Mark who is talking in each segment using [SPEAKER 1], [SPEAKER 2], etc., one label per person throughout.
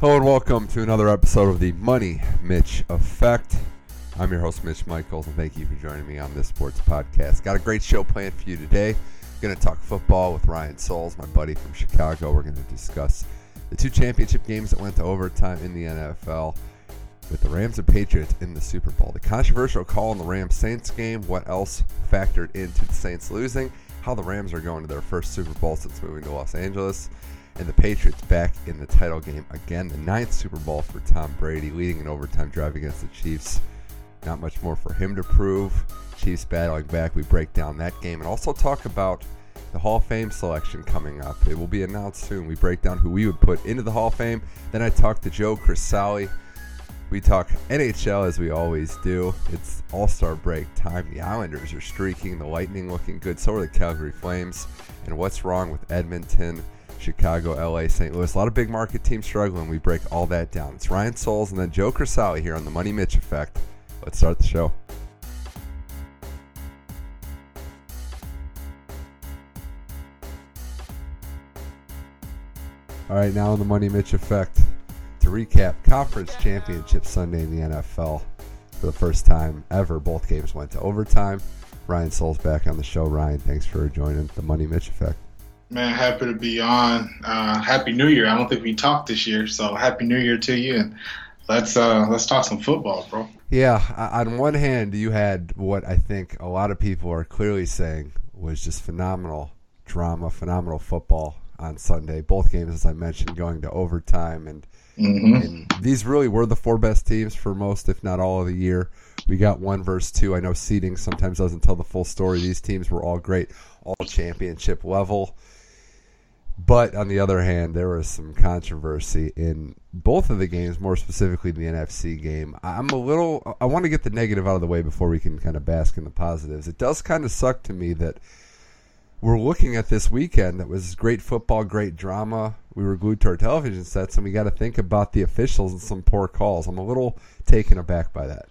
[SPEAKER 1] Hello and welcome to another episode of the Money Mitch Effect. I'm your host, Mitch Michaels, and thank you for joining me on this sports podcast. Got a great show planned for you today. Going to talk football with Ryan Souls, my buddy from Chicago. We're going to discuss the two championship games that went to overtime in the NFL with the Rams and Patriots in the Super Bowl. The controversial call in the Rams Saints game, what else factored into the Saints losing, how the Rams are going to their first Super Bowl since moving to Los Angeles, and the Patriots back in the title game again, the ninth Super Bowl for Tom Brady, leading an overtime drive against the Chiefs. Not much more for him to prove. Chiefs battling back. We break down that game and also talk about the Hall of Fame selection coming up. It will be announced soon. We break down who we would put into the Hall of Fame. Then I talk to Joe Crisali. We talk NHL as we always do. It's All Star break time. The Islanders are streaking, the Lightning looking good. So are the Calgary Flames. And what's wrong with Edmonton, Chicago, LA, St. Louis? A lot of big market teams struggling. We break all that down. It's Ryan Souls and then Joe Crisali here on the Money Mitch Effect. Let's start the show. All right, now on the Money Mitch Effect to recap Conference Championship Sunday in the NFL. For the first time ever, both games went to overtime. Ryan Souls back on the show. Ryan, thanks for joining the Money Mitch Effect.
[SPEAKER 2] Man, happy to be on. Uh, happy New Year. I don't think we talked this year, so happy New Year to you. And let's uh, let's talk some football, bro.
[SPEAKER 1] Yeah, on one hand, you had what I think a lot of people are clearly saying was just phenomenal drama, phenomenal football on Sunday. Both games, as I mentioned, going to overtime, and,
[SPEAKER 2] Mm-hmm.
[SPEAKER 1] and these really were the four best teams for most, if not all, of the year. We got one versus two. I know seeding sometimes doesn't tell the full story. These teams were all great, all championship level. But on the other hand, there was some controversy in both of the games, more specifically the NFC game. I'm a little, I want to get the negative out of the way before we can kind of bask in the positives. It does kind of suck to me that we're looking at this weekend that was great football, great drama. We were glued to our television sets, and we got to think about the officials and some poor calls. I'm a little taken aback by that.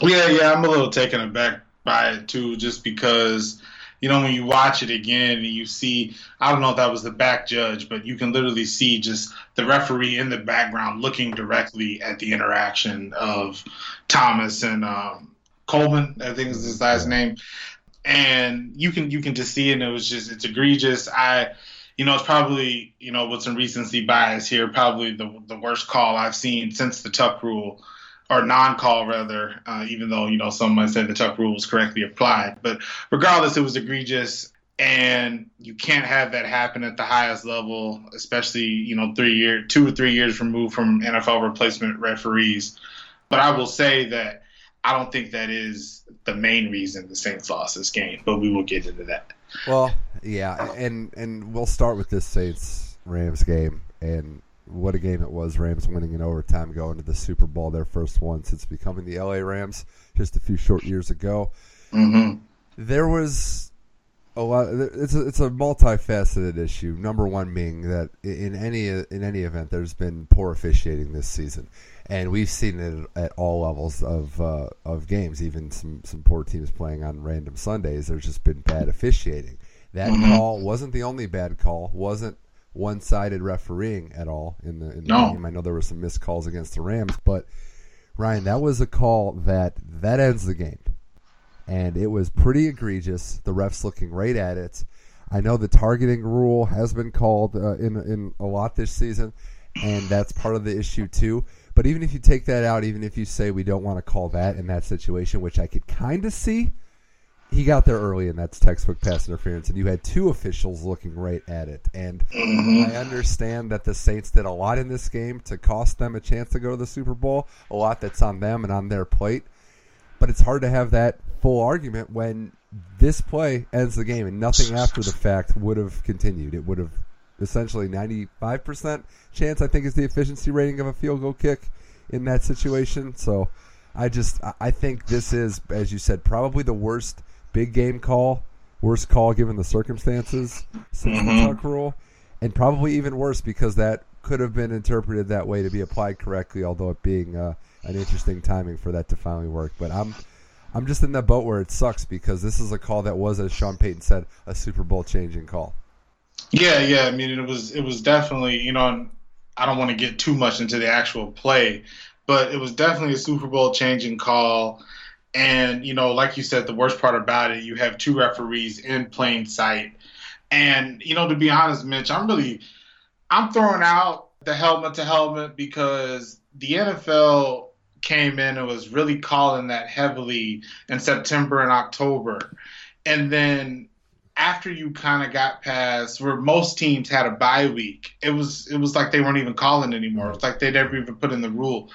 [SPEAKER 2] Yeah, yeah, I'm a little taken aback by it too, just because you know when you watch it again and you see, I don't know if that was the back judge, but you can literally see just the referee in the background looking directly at the interaction of Thomas and um, Coleman. I think is his last name, and you can you can just see it. and It was just it's egregious. I you know, it's probably, you know, with some recency bias here, probably the the worst call I've seen since the Tuck rule, or non-call rather. Uh, even though you know some might say the Tuck rule was correctly applied, but regardless, it was egregious, and you can't have that happen at the highest level, especially you know three year, two or three years removed from NFL replacement referees. But I will say that I don't think that is the main reason the Saints lost this game, but we will get into that.
[SPEAKER 1] Well, yeah, and and we'll start with this Saints Rams game and what a game it was. Rams winning in overtime, going to the Super Bowl, their first one since becoming the LA Rams just a few short years ago.
[SPEAKER 2] Mm-hmm.
[SPEAKER 1] There was a lot. It's a, it's a multifaceted issue. Number one being that in any in any event, there's been poor officiating this season, and we've seen it at all levels of uh, of games. Even some some poor teams playing on random Sundays. There's just been bad officiating. That
[SPEAKER 2] Mhm.
[SPEAKER 1] call wasn't the only bad call. wasn't one sided refereeing at all in the in the
[SPEAKER 2] No.
[SPEAKER 1] game. I know there were some missed calls against the Rams, but Ryan, that was a call that that ends the game and it was pretty egregious. The refs looking right at it. I know the targeting rule has been called uh, in in a lot this season, and that's part of the issue too. But even if you take that out, even if you say we don't want to call that in that situation, which I could kind of see, he got there early, and that's textbook pass interference. And you had two officials looking right at it, and
[SPEAKER 2] Mhm.
[SPEAKER 1] I understand that the Saints did a lot in this game to cost them a chance to go to the Super Bowl. A lot that's on them and on their plate. But it's hard to have that full argument when this play ends the game and nothing after the fact would have continued. It would have essentially 95% chance, I think, is the efficiency rating of a field goal kick in that situation. So I just, I think this is, as you said, probably the worst big game call, worst call given the circumstances since
[SPEAKER 2] Mhm.
[SPEAKER 1] the Tuck rule, and probably even worse because that could have been interpreted that way to be applied correctly, although it being uh, an interesting timing for that to finally work. But I'm I'm just in that boat where it sucks because this is a call that was, as Sean Payton said, a Super Bowl changing call.
[SPEAKER 2] Yeah, yeah. I mean, it was it was definitely you know. I don't want to get too much into the actual play, but it was definitely a Super Bowl changing call. And, you know, like you said, the worst part about it, you have two referees in plain sight. And, you know, to be honest, Mitch, I'm really I'm throwing out the helmet to helmet because the NFL came in and was really calling that heavily in September and October. And then after you kind of got past where most teams had a bye week, it was it was like they weren't even calling anymore. It's like they never even put in the rule,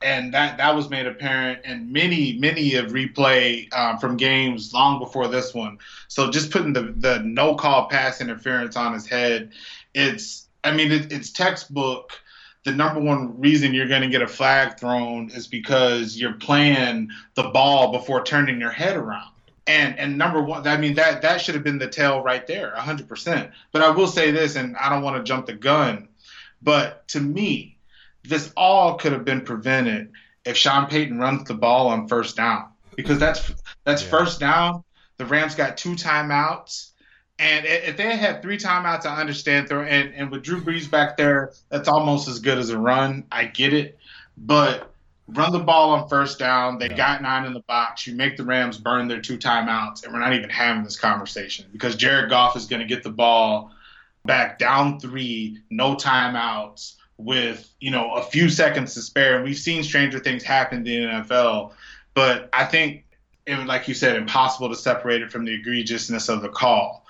[SPEAKER 2] and that that was made apparent in many many of replay um, from games long before this one. So just putting the the no call pass interference on his head, it's I mean it, it's textbook. The number one reason you're going to get a flag thrown is because you're playing the ball before turning your head around and and number one, I mean that that should have been the tell right there, hundred percent. But I will say this, and I don't want to jump the gun, but to me, this all could have been prevented if Sean Payton runs the ball on first down because that's that's yeah. first down. The Rams got two timeouts. And if they had three timeouts, I understand. And, and with Drew Brees back there, that's almost as good as a run. I get it. But run the ball on first down. They yeah. got nine in the box. You make the Rams burn their two timeouts, and we're not even having this conversation because Jared Goff is going to get the ball back down three, no timeouts, with you know a few seconds to spare. And we've seen stranger things happen in the NFL, but I think, it, like you said, impossible to separate it from the egregiousness of the call.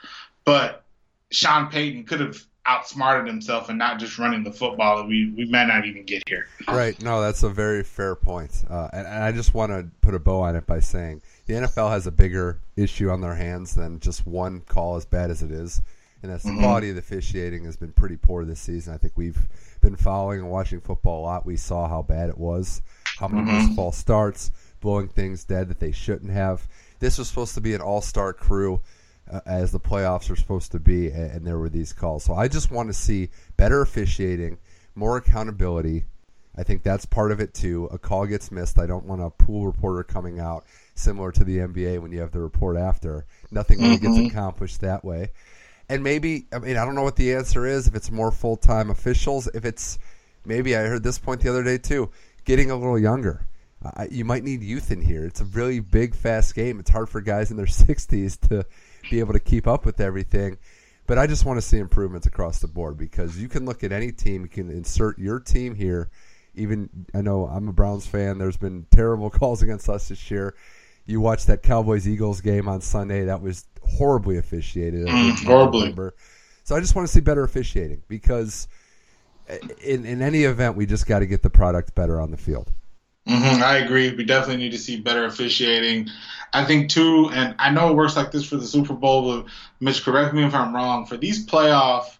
[SPEAKER 2] But Sean Payton could have outsmarted himself and not just running the football, we we might not even get here.
[SPEAKER 1] Right. No, that's a very fair point. Uh, and, and I just want to put a bow on it by saying the NFL has a bigger issue on their hands than just one call as bad as it is. And that's the mm-hmm. quality of the officiating has been pretty poor this season. I think we've been following and watching football a lot. We saw how bad it was, how many mm-hmm. false starts, blowing things dead that they shouldn't have. This was supposed to be an all-star crew uh, as the playoffs are supposed to be, and, and there were these calls. So I just want to see better officiating, more accountability. I think that's part of it too. A call gets missed. I don't want a pool reporter coming out similar to the NBA when you have the report after. Nothing really mm-hmm. gets accomplished that way. And maybe, I mean, I don't know what the answer is. If it's more full time officials, if it's maybe I heard this point the other day too, getting a little younger. Uh, you might need youth in here. It's a really big, fast game. It's hard for guys in their 60s to be able to keep up with everything. But I just want to see improvements across the board because you can look at any team, you can insert your team here. Even I know I'm a Browns fan. There's been terrible calls against us this year. You watched that Cowboys Eagles game on Sunday. That was horribly officiated.
[SPEAKER 2] Mm, horribly.
[SPEAKER 1] So I just want to see better officiating because in in any event, we just got to get the product better on the field.
[SPEAKER 2] Mm-hmm, I agree. We definitely need to see better officiating. I think too, and I know it works like this for the Super Bowl, but Mitch, correct me if I'm wrong. For these playoff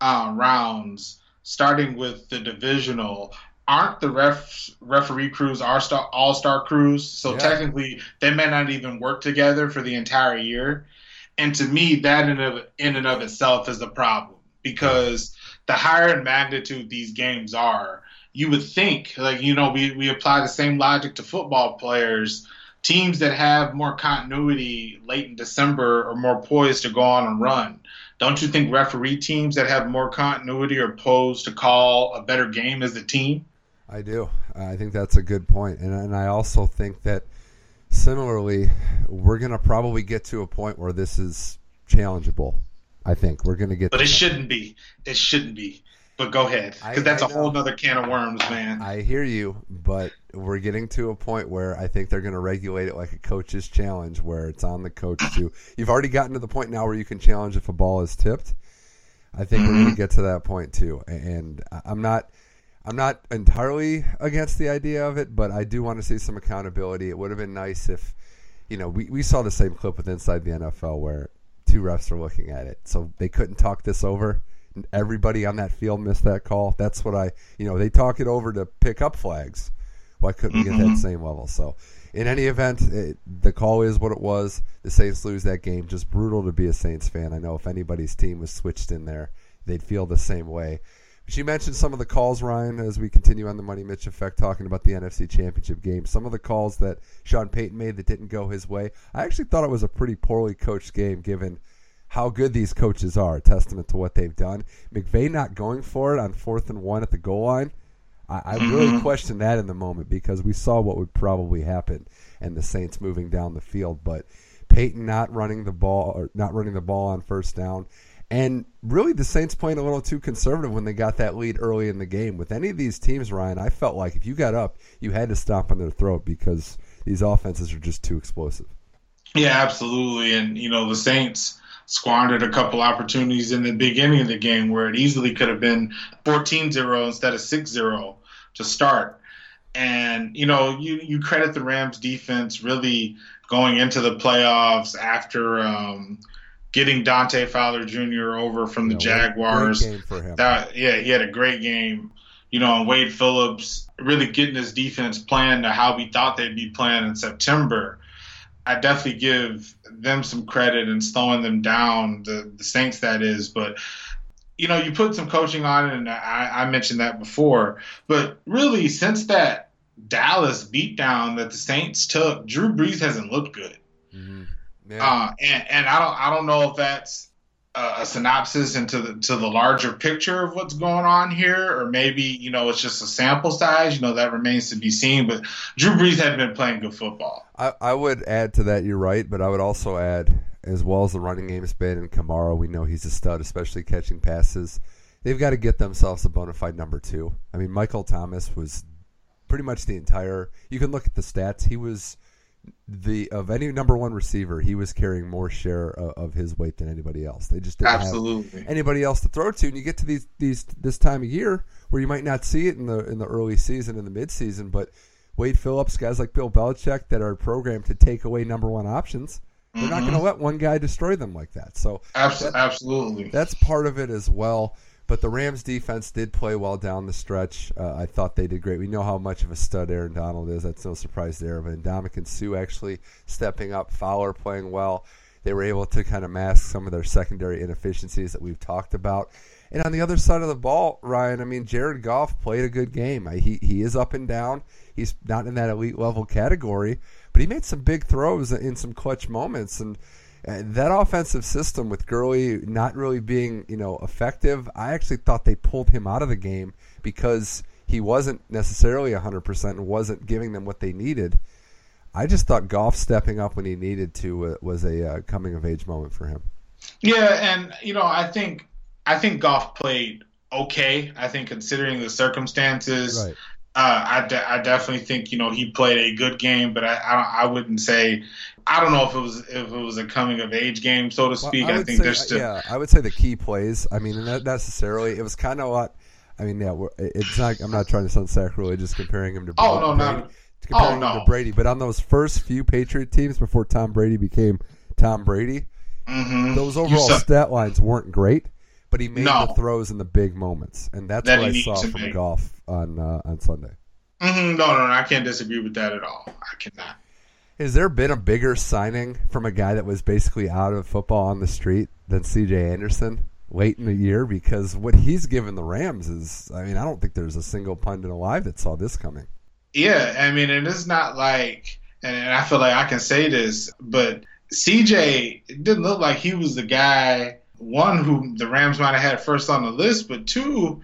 [SPEAKER 2] uh, rounds, starting with the divisional, aren't the ref referee crews our star all star crews? So yeah. technically, they may not even work together for the entire year. And to me, that in of in and of itself is a problem because the higher in magnitude these games are, you would think, like, you know, we, we apply the same logic to football players. Teams that have more continuity late in December are more poised to go on and run. Don't you think referee teams that have more continuity are posed to call a better game as a team?
[SPEAKER 1] I do. I think that's a good point. And, and I also think that similarly, we're going to probably get to a point where this is challengeable. I think we're going to get.
[SPEAKER 2] But it shouldn't be. It shouldn't be. But go ahead, because that's I a whole other can of worms, man.
[SPEAKER 1] I hear you, but we're getting to a point where I think they're going to regulate it like a coach's challenge, where it's on the coach to. You've already gotten to the point now where you can challenge if a ball is tipped. I think mm-hmm. we're going to get to that point too, and I'm not. I'm not entirely against the idea of it, but I do want to see some accountability. It would have been nice if, you know, we, we saw the same clip with Inside the NFL where two refs are looking at it, so they couldn't talk this over everybody on that field missed that call. That's what I, you know, they talk it over to pick up flags. Why couldn't we get that mm-hmm. same level? So, in any event, it, the call is what it was. The Saints lose that game. Just brutal to be a Saints fan. I know if anybody's team was switched in there, they'd feel the same way. But you mentioned some of the calls, Ryan, as we continue on the Money Mitch effect, talking about the NFC Championship game. Some of the calls that Sean Payton made that didn't go his way. I actually thought it was a pretty poorly coached game, given how good these coaches are, a testament to what they've done. McVay not going for it on fourth and one at the goal line. I, I really
[SPEAKER 2] Mhm.
[SPEAKER 1] question that in the moment because we saw what would probably happen and the Saints moving down the field. But Payton not running the ball or not running the ball on first down. And really, the Saints playing a little too conservative when they got that lead early in the game. With any of these teams, Ryan, I felt like if you got up, you had to stomp on their throat because these offenses are just too explosive.
[SPEAKER 2] Yeah, absolutely. And, you know, the Saints squandered a couple opportunities in the beginning of the game where it easily could have been 14 0 instead of 6 0 to start. And, you know, you, you credit the Rams defense really going into the playoffs after um, getting Dante Fowler Jr. over from the
[SPEAKER 1] know,
[SPEAKER 2] Jaguars.
[SPEAKER 1] Great game for him.
[SPEAKER 2] That yeah, he had a great game. You know, and Wade Phillips really getting his defense playing to how we thought they'd be playing in September. I definitely give them some credit and slowing them down, the the Saints that is. But you know, you put some coaching on it, and I, I mentioned that before. But really, since that Dallas beatdown that the Saints took, Drew Brees hasn't looked good.
[SPEAKER 1] Yeah.
[SPEAKER 2] Uh, and and I don't I don't know if that's a, a synopsis into the to the larger picture of what's going on here, or maybe you know it's just a sample size. You know that remains to be seen. But Drew Brees had been playing good football.
[SPEAKER 1] I, I would add to that, you're right, but I would also add, as well as the running game's been, and Kamara, we know he's a stud, especially catching passes. They've got to get themselves a bona fide number two. I mean, Michael Thomas was pretty much the entire. You can look at the stats. He was the of any number one receiver. He was carrying more share of, of his weight than anybody else. They just didn't have anybody else to throw to. And you get to these these this time of year where you might not see it in the in the early season in the mid season, but Wade Phillips, guys like Bill Belichick that are programmed to take away number one options, they're not
[SPEAKER 2] Mhm.
[SPEAKER 1] going to let one guy destroy them like that. So
[SPEAKER 2] Abs- absolutely.
[SPEAKER 1] that's part of it as well. But the Rams defense did play well down the stretch. Uh, I thought they did great. We know how much of a stud Aaron Donald is. That's no surprise there. But Ndamukong Suh actually stepping up, Fowler playing well. They were able to kind of mask some of their secondary inefficiencies that we've talked about. And on the other side of the ball, Ryan, I mean, Jared Goff played a good game. He he is up and down. He's not in that elite level category, but he made some big throws in some clutch moments. And uh, that offensive system with Gurley not really being, you know, effective, I actually thought they pulled him out of the game because he wasn't necessarily 100% and wasn't giving them what they needed. I just thought Goff stepping up when he needed to uh, was a uh, coming of age moment for him.
[SPEAKER 2] Yeah, and you know, I think I think Goff played okay. I think considering the circumstances,
[SPEAKER 1] Right.
[SPEAKER 2] Uh, I, de- I definitely think you know he played a good game, but I I, I wouldn't say I don't know if it was if it was a coming of age game so to
[SPEAKER 1] Well,
[SPEAKER 2] speak. I,
[SPEAKER 1] would
[SPEAKER 2] think
[SPEAKER 1] say,
[SPEAKER 2] there's still
[SPEAKER 1] yeah, I would say the key plays. I mean, not necessarily. It was kind of what. I mean yeah it's not I'm not trying to sound sacrilegious comparing him to.
[SPEAKER 2] Oh,
[SPEAKER 1] Brady,
[SPEAKER 2] no, not-
[SPEAKER 1] comparing
[SPEAKER 2] oh,
[SPEAKER 1] him to
[SPEAKER 2] no.
[SPEAKER 1] Brady. But on those first few Patriot teams before Tom Brady became Tom Brady,
[SPEAKER 2] mhm.
[SPEAKER 1] those overall
[SPEAKER 2] saw-
[SPEAKER 1] stat lines weren't great. But he made
[SPEAKER 2] No.
[SPEAKER 1] the throws in the big moments, and that's
[SPEAKER 2] That
[SPEAKER 1] what I saw from
[SPEAKER 2] make.
[SPEAKER 1] Goff on uh, on Sunday.
[SPEAKER 2] Mhm, no, no, no, I can't disagree with that at all. I cannot.
[SPEAKER 1] Has there been a bigger signing from a guy that was basically out of football on the street than C.J. Anderson late in the year? Because what he's given the Rams is, I mean, I don't think there's a single pundit alive that saw this coming.
[SPEAKER 2] Yeah, I mean, and it's not like, and I feel like I can say this, but CJ it didn't look like he was the guy. One who the Rams might have had first on the list, but two,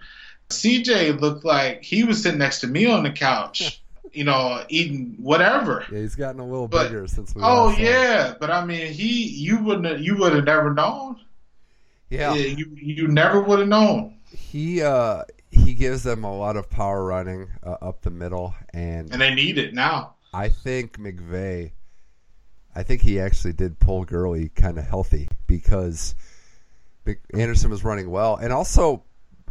[SPEAKER 2] CJ looked like he was sitting next to me on the couch, you know, eating whatever.
[SPEAKER 1] Yeah, he's gotten a little
[SPEAKER 2] But-
[SPEAKER 1] bigger since we.
[SPEAKER 2] Oh
[SPEAKER 1] saw him.
[SPEAKER 2] yeah, but I mean, he you wouldn't have, you would have never known.
[SPEAKER 1] yeah.
[SPEAKER 2] you you never would have known.
[SPEAKER 1] He uh, he gives them a lot of power running uh, up the middle, and
[SPEAKER 2] And they need it now.
[SPEAKER 1] I think McVay, I think he actually did pull Gurley kind of healthy because Mc- Anderson was running well, and also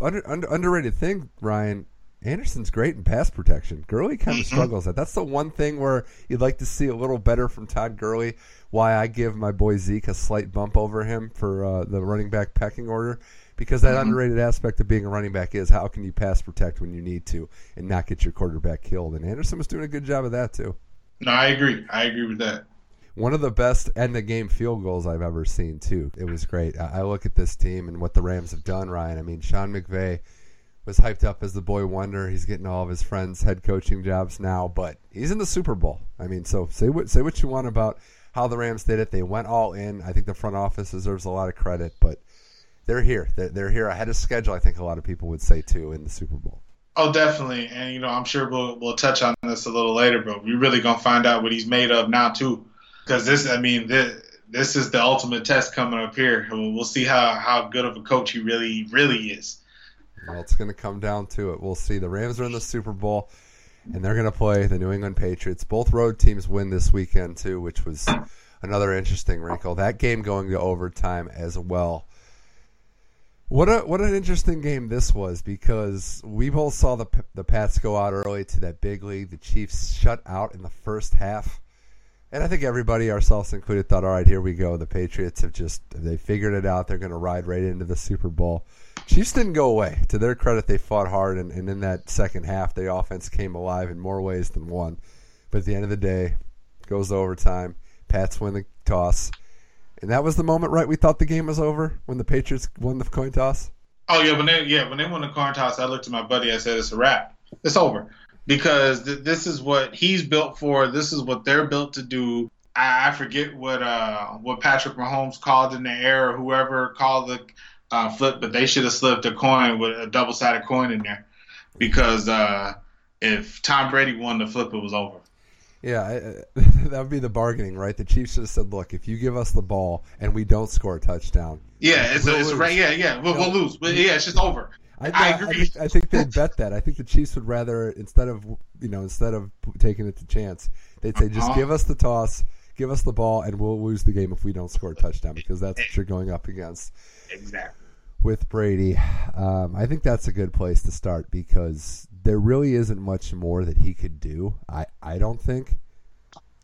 [SPEAKER 1] under, under, underrated thing, Ryan Anderson's great in pass protection. Gurley kind of struggles that. That's the one thing where you'd like to see a little better from Todd Gurley. Why I give my boy Zeke a slight bump over him for uh, the running back pecking order. Because that
[SPEAKER 2] Mhm.
[SPEAKER 1] underrated aspect of being a running back is how can you pass protect when you need to and not get your quarterback killed. And Anderson was doing a good job of that too.
[SPEAKER 2] No, I agree. I agree with that.
[SPEAKER 1] One of the best end of game field goals I've ever seen too. It was great. I look at this team and what the Rams have done, Ryan. I mean, Sean McVay was hyped up as the boy wonder. He's getting all of his friends head coaching jobs now, but he's in the Super Bowl. I mean, so say what say what you want about how the Rams did it. They went all in. I think the front office deserves a lot of credit, but they're here. They're, they're here ahead of schedule. I think a lot of people would say too in the Super Bowl.
[SPEAKER 2] Oh, definitely, and you know I'm sure we'll we'll touch on this a little later, but we're really gonna find out what he's made of now too, because this, I mean, this, this is the ultimate test coming up here. We'll, see how how good of a coach he really really is.
[SPEAKER 1] Well, it's gonna come down to it. We'll see. The Rams are in the Super Bowl, and they're gonna play the New England Patriots. Both road teams win this weekend too, which was another interesting wrinkle. That game going to overtime as well. What a what an interesting game this was because we both saw the the Pats go out early to that big lead. The Chiefs shut out in the first half, and I think everybody, ourselves included, thought, "All right, here we go. The Patriots have just they figured it out. They're going to ride right into the Super Bowl." Chiefs didn't go away. To their credit, they fought hard, and, and in that second half, the offense came alive in more ways than one. But at the end of the day, goes to overtime. Pats win the toss. And that was the moment, right? We thought the game was over when the Patriots won the coin toss.
[SPEAKER 2] Oh yeah, when they yeah when they won the coin toss, I looked at my buddy. I said, "It's a wrap. It's over." Because th- this is what he's built for. This is what they're built to do. I, I forget what uh what Patrick Mahomes called in the air or whoever called the uh, flip, but they should have slipped a coin with a double sided coin in there because uh, if Tom Brady won the flip, it was over.
[SPEAKER 1] Yeah, that would be the bargaining, right? The Chiefs should have said, "Look, if you give us the ball and we don't score a touchdown,
[SPEAKER 2] yeah, it's, we'll it's right. Yeah, yeah, we'll, we'll lose. But yeah, it's just over." I, I, I
[SPEAKER 1] think, I think they'd bet that. I think the Chiefs would rather instead of you know instead of taking it to chance, they'd say, "Just uh-huh. give us the toss, give us the ball, and we'll lose the game if we don't score a touchdown because that's what you're going up against."
[SPEAKER 2] Exactly.
[SPEAKER 1] With Brady, um, I think that's a good place to start because there really isn't much more that he could do. I, I don't think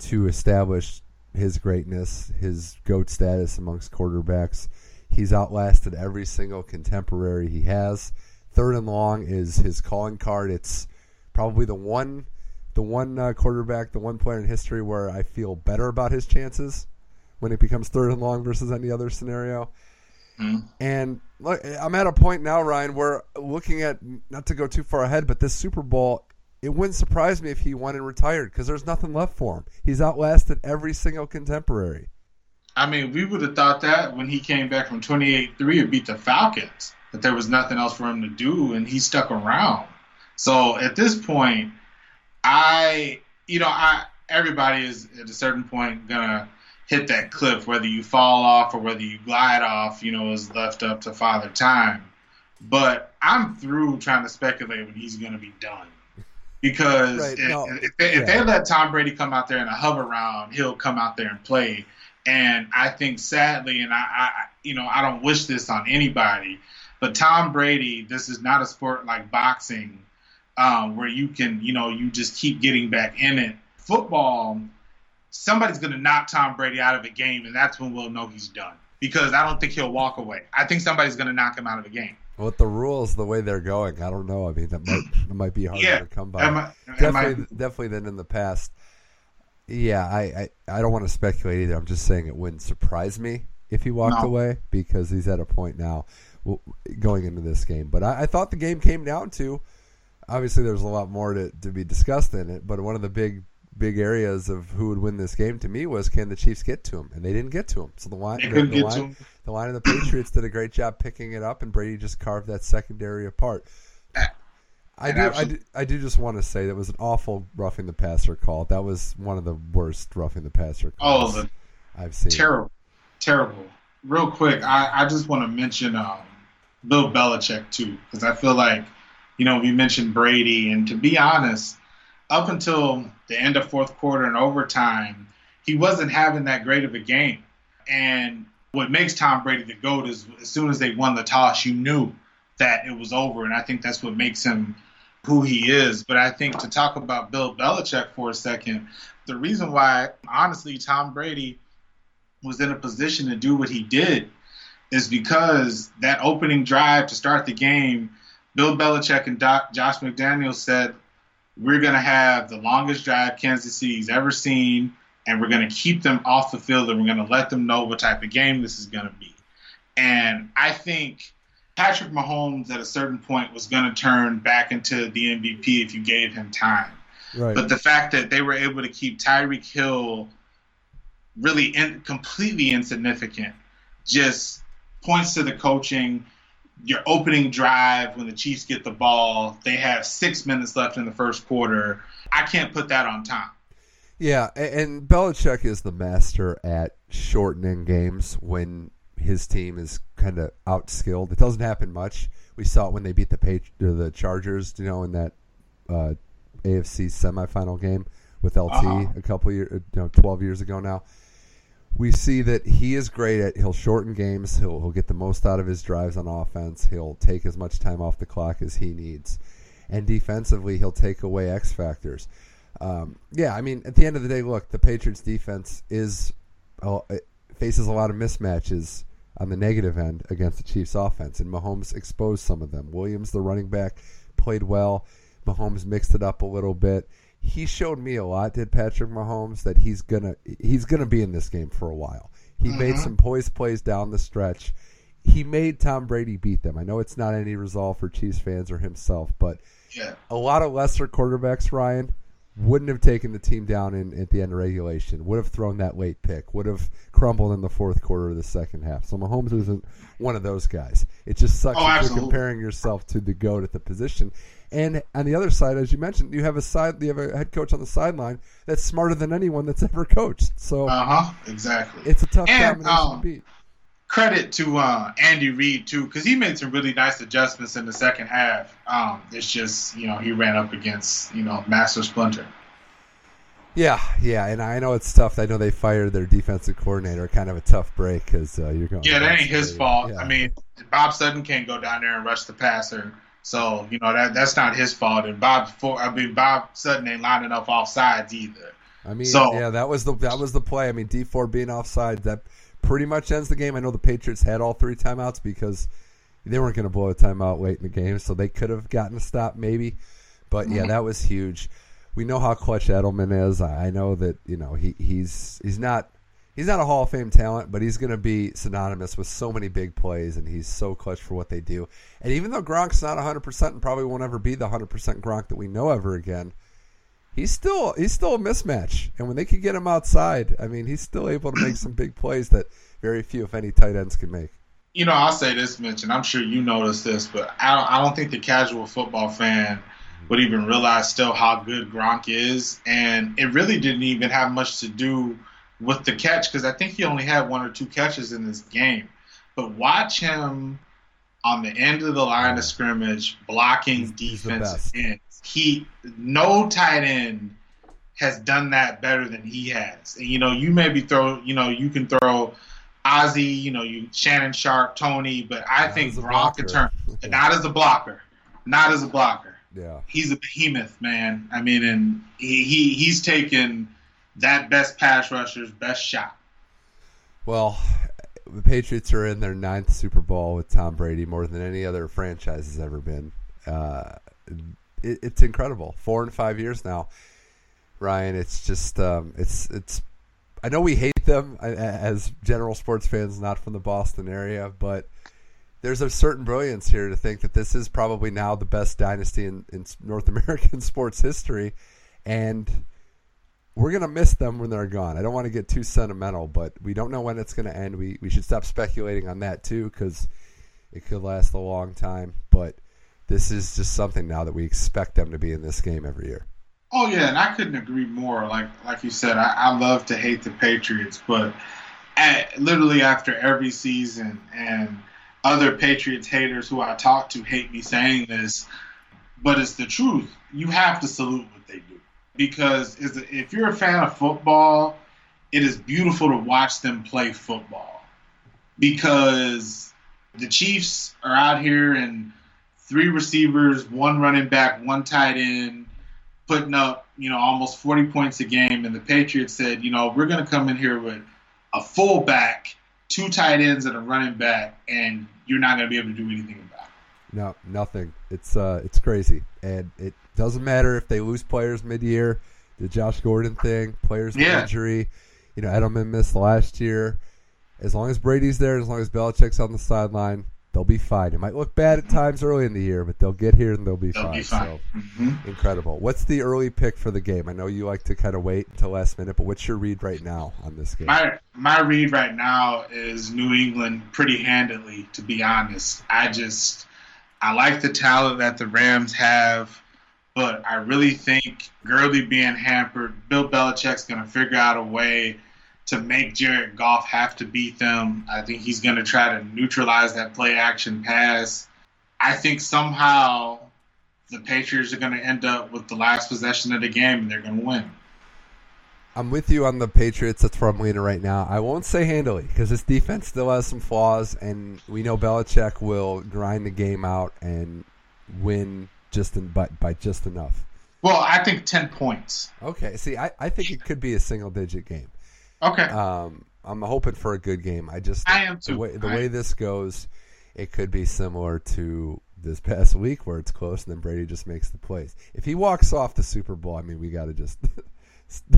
[SPEAKER 1] to establish his greatness, his goat status amongst quarterbacks. He's outlasted every single contemporary he has. Third and long is his calling card. It's probably the one, the one uh, quarterback, the one player in history where I feel better about his chances when it becomes third and long versus any other scenario. Mm-hmm. And look, I'm at a point now, Ryan, where looking at not to go too far ahead, but this Super Bowl, it wouldn't surprise me if he won and retired because there's nothing left for him. He's outlasted every single contemporary.
[SPEAKER 2] I mean, we would have thought that when he came back from 28-3 and beat the Falcons, that there was nothing else for him to do, and he stuck around. So at this point, I, you know, I everybody is at a certain point gonna hit that cliff, whether you fall off or whether you glide off, you know, is left up to Father Time. But I'm through trying to speculate when he's to be done. Because right, if, no, if, they, yeah. if, they, let Tom Brady come out there in a hover round, he'll come out there and play. And I think sadly, and I, I you know, I don't wish this on anybody, but Tom Brady, this is not a sport like boxing um, where you can, you know, you just keep getting back in it. Football, somebody's going to knock Tom Brady out of a game, and that's when we'll know he's done. Because I don't think he'll walk away. I think somebody's going to knock him out of the game.
[SPEAKER 1] With the rules the way they're going, I don't know. I mean, that might that might be harder yeah. to come by. Am I, definitely, I, definitely than in the past. Yeah, I, I, I don't want to speculate either. I'm just saying it wouldn't surprise me if he walked no. away because he's at a point now going into this game. But I, I thought the game came down to obviously there's a lot more to, to be discussed in it, but one of the big big areas of who would win this game to me was can the Chiefs get to him, and they didn't get to him. So the line, the, the, line, the line of the Patriots did a great job picking it up, and Brady just carved that secondary apart. I do, I do, I do just want to say that was an awful roughing the passer call. That was one of the worst roughing the passer calls
[SPEAKER 2] oh, I've seen. Terrible, terrible. Real quick, I, I just want to mention um, Bill Belichick too, because I feel like, you know, we mentioned Brady, and to be honest, up until the end of fourth quarter and overtime, he wasn't having that great of a game. And what makes Tom Brady the GOAT is as soon as they won the toss, you knew that it was over. And I think that's what makes him who he is. But I think to talk about Bill Belichick for a second, the reason why, honestly, Tom Brady was in a position to do what he did is because that opening drive to start the game, Bill Belichick and Doc, Josh McDaniels said, we're going to have the longest drive Kansas City's ever seen, and we're going to keep them off the field, and we're going to let them know what type of game this is going to be. And I think Patrick Mahomes at a certain point was going to turn back into the MVP if you gave him time. Right. But the fact that they were able to keep Tyreek Hill really in, completely insignificant. Just points to the coaching. Your opening drive when the Chiefs get the ball, they have six minutes left in the first quarter. I can't put that on time.
[SPEAKER 1] Yeah, and Belichick is the master at shortening games when his team is kind of outskilled. It doesn't happen much. We saw it when they beat the Patri- the Chargers, you know, in that uh, AFC semifinal game with LT uh-huh. a couple years, you know, twelve years ago now. We see that he is great at. He'll shorten games. He'll he'll get the most out of his drives on offense. He'll take as much time off the clock as he needs, and defensively, he'll take away X factors. Um, yeah, I mean, at the end of the day, look, the Patriots defense is uh, faces a lot of mismatches on the negative end against the Chiefs offense, and Mahomes exposed some of them. Williams, the running back, played well. Mahomes mixed it up a little bit. He showed me a lot, did Patrick Mahomes, that he's gonna he's gonna be in this game for a while. He mm-hmm. made some poised plays down the stretch. He made Tom Brady beat them. I know it's not any resolve for Chiefs fans or himself, but
[SPEAKER 2] yeah.
[SPEAKER 1] a lot of lesser quarterbacks, Ryan, wouldn't have taken the team down in, at the end of regulation, would have thrown that late pick, would have crumbled in the fourth quarter of the second half. So Mahomes wasn't one of those guys. It just sucks
[SPEAKER 2] oh,
[SPEAKER 1] if you're comparing yourself to the GOAT at the position. And on the other side, as you mentioned, you have a side, you have a head coach on the sideline that's smarter than anyone that's ever coached. So,
[SPEAKER 2] uh huh, exactly.
[SPEAKER 1] It's a tough and, combination um, to beat.
[SPEAKER 2] Credit to uh, Andy Reid too, because he made some really nice adjustments in the second half. Um, it's just you know he ran up against you know Master Splinter.
[SPEAKER 1] Yeah, yeah, and I know it's tough. I know they fired their defensive coordinator. Kind of a tough break because uh, you're going.
[SPEAKER 2] Yeah, that ain't his fault. Yeah. I mean, Bob Sutton can't go down there and rush the passer. So you know that that's not his fault. And Bob, for, I mean Bob Sutton ain't lining up off sides either.
[SPEAKER 1] I mean, so, yeah, that was the that was the play. I mean, Dee Ford being offside that pretty much ends the game. I know the Patriots had all three timeouts because they weren't going to blow a timeout late in the game, so they could have gotten a stop maybe. But yeah, mm-hmm. that was huge. We know how clutch Edelman is. I know that you know he he's he's not he's not a Hall of Fame talent, but he's going to be synonymous with so many big plays, and he's so clutch for what they do. And even though Gronk's not 100% and probably won't ever be the 100% Gronk that we know ever again, he's still he's still a mismatch. And when they can get him outside, I mean, he's still able to make some big plays that very few, if any, tight ends can make.
[SPEAKER 2] You know, I'll say this, Mitch, and I'm sure you noticed this, but I don't, I don't think the casual football fan would even realize still how good Gronk is. And it really didn't even have much to do – with the catch because I think he only had one or two catches in this game. But watch him on the end of the line of scrimmage blocking he's, defense ends. He no tight end has done that better than he has. And you know, you maybe throw, you know, you can throw Ozzie, you know, you Shannon Sharpe, Tony, but I not think Gronk can turn not as a blocker, not as a blocker.
[SPEAKER 1] Yeah,
[SPEAKER 2] he's a behemoth, man. I mean, and he, he he's taken that best pass rusher's best shot.
[SPEAKER 1] Well, the Patriots are in their ninth Super Bowl with Tom Brady, more than any other franchise has ever been. Uh, it, it's incredible. Four and five years now, Ryan. It's just um, it's it's. I know we hate them as general sports fans, not from the Boston area, but there's a certain brilliance here to think that this is probably now the best dynasty in, in North American sports history, and we're gonna miss them when they're gone. I don't want to get too sentimental, but we don't know when it's gonna end. We we should stop speculating on that too, because it could last a long time. But this is just something now that we expect them to be in this game every year.
[SPEAKER 2] Oh yeah, and I couldn't agree more. Like like you said, I, I love to hate the Patriots, but at, literally after every season, and other Patriots haters who I talk to hate me saying this, but it's the truth. You have to salute what they do because if you're a fan of football, it is beautiful to watch them play football because the Chiefs are out here and three receivers, one running back, one tight end, putting up you know almost 40 points a game, and the Patriots said, you know, we're going to come in here with a fullback, two tight ends, and a running back, and you're not going to be able to do anything about it.
[SPEAKER 1] No, nothing. It's uh, it's crazy, and it doesn't matter if they lose players mid-year. The Josh Gordon thing, players yeah. injury. You know, Edelman missed last year. As long as Brady's there, as long as Belichick's on the sideline, They'll be fine. It might look bad at times early in the year, but they'll get here and they'll be
[SPEAKER 2] They'll
[SPEAKER 1] fine.
[SPEAKER 2] be fine.
[SPEAKER 1] So
[SPEAKER 2] Mhm.
[SPEAKER 1] incredible. What's the early pick for the game? I know you like to kind of wait until last minute, but what's your read right now on this game?
[SPEAKER 2] My my read right now is New England pretty handily. To be honest, I just I like the talent that the Rams have, but I really think Gurley being hampered, Bill Belichick's going to figure out a way to make Jared Goff have to beat them. I think he's going to try to neutralize that play action pass. I think somehow the Patriots are going to end up with the last possession of the game and they're going to win.
[SPEAKER 1] I'm with you on the Patriots. That's where I'm leaning right now. I won't say handily because this defense still has some flaws, and we know Belichick will grind the game out and win just in, by, by just enough.
[SPEAKER 2] Well, I think 10 points.
[SPEAKER 1] Okay, see, I, I think it could be a single digit game.
[SPEAKER 2] Okay.
[SPEAKER 1] Um, I'm hoping for a good game. I just
[SPEAKER 2] I am
[SPEAKER 1] the way the way this goes, it could be similar to this past week where it's close and then Brady just makes the plays. If he walks off the Super Bowl, I mean, we got to just.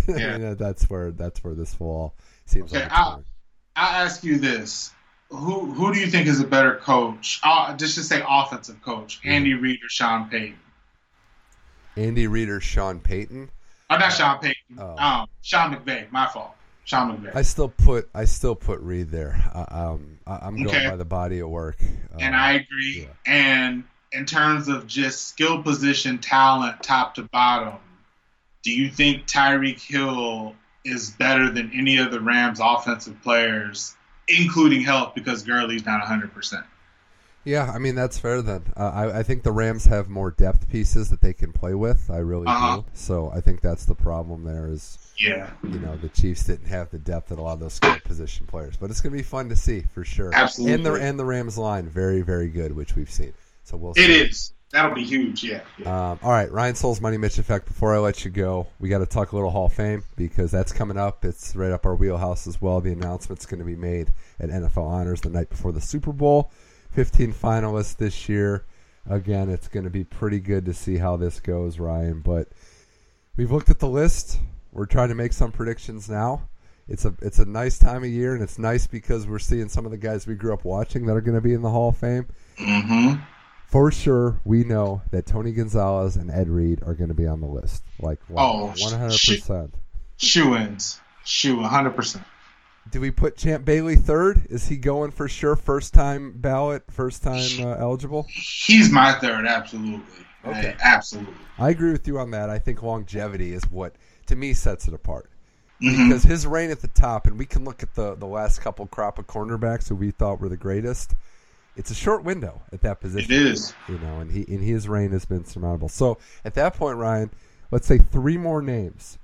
[SPEAKER 2] Yeah.
[SPEAKER 1] you know, that's where that's where this fall seems
[SPEAKER 2] Okay,
[SPEAKER 1] like.
[SPEAKER 2] I'll- I'll ask you this: Who who do you think is a better coach? Uh, just to say, offensive coach,
[SPEAKER 1] Mm-hmm.
[SPEAKER 2] Andy Reid or Sean Payton?
[SPEAKER 1] Andy Reid or Sean Payton.
[SPEAKER 2] Oh, not Sean Payton.
[SPEAKER 1] Oh.
[SPEAKER 2] Um, Sean McVay. My fault. Sean McVay.
[SPEAKER 1] I still put I still put Reid there. Um, I, I'm going
[SPEAKER 2] Okay.
[SPEAKER 1] by the body of work.
[SPEAKER 2] and
[SPEAKER 1] Um,
[SPEAKER 2] I agree.
[SPEAKER 1] yeah.
[SPEAKER 2] And in terms of just skill position talent, top to bottom, do you think Tyreek Hill is better than any of the Rams' offensive players, including health, because Gurley's not 100 percent?
[SPEAKER 1] Yeah, I mean that's fair then. Uh, I, I think the Rams have more depth pieces that they can play with. I really
[SPEAKER 2] Uh-huh.
[SPEAKER 1] do. So I think that's the problem. There is,
[SPEAKER 2] Yeah,
[SPEAKER 1] you know, the Chiefs didn't have the depth that a lot of those skill position players. But it's going to be fun to see for sure.
[SPEAKER 2] Absolutely.
[SPEAKER 1] And the and the Rams line very very good, which we've seen. So we'll.
[SPEAKER 2] it
[SPEAKER 1] see.
[SPEAKER 2] is. That'll be huge. Yeah. yeah.
[SPEAKER 1] Um, all right, Ryan Souls Money Mitch Effect. Before I let you go, we got to talk a little Hall of Fame because that's coming up. It's right up our wheelhouse as well. The announcement's going to be made at NFL Honors the night before the Super Bowl. 15 finalists this year. Again, it's going to be pretty good to see how this goes, Ryan. But we've looked at the list. We're trying to make some predictions now. It's a it's a nice time of year, and it's nice because we're seeing some of the guys we grew up watching that are going to be in the Hall of Fame
[SPEAKER 2] Mm-hmm.
[SPEAKER 1] for sure we know that Tony Gonzalez and Ed Reed are going to be on the list. Like
[SPEAKER 2] Oh,
[SPEAKER 1] one hundred percent.
[SPEAKER 2] Shoe ins. Shoe 100. percent
[SPEAKER 1] Do we put Champ Bailey third? Is he going for sure? First time ballot, first time uh, eligible.
[SPEAKER 2] He's my third. Absolutely.
[SPEAKER 1] Okay.
[SPEAKER 2] Uh, absolutely.
[SPEAKER 1] I agree with you on that. I think longevity is what to me sets it apart
[SPEAKER 2] Mhm.
[SPEAKER 1] because his reign at the top, and we can look at the the last couple crop of cornerbacks who we thought were the greatest. It's a short window at that position.
[SPEAKER 2] It is.
[SPEAKER 1] you know, and he and his reign has been surmountable. So at that point, Ryan, let's say three more names,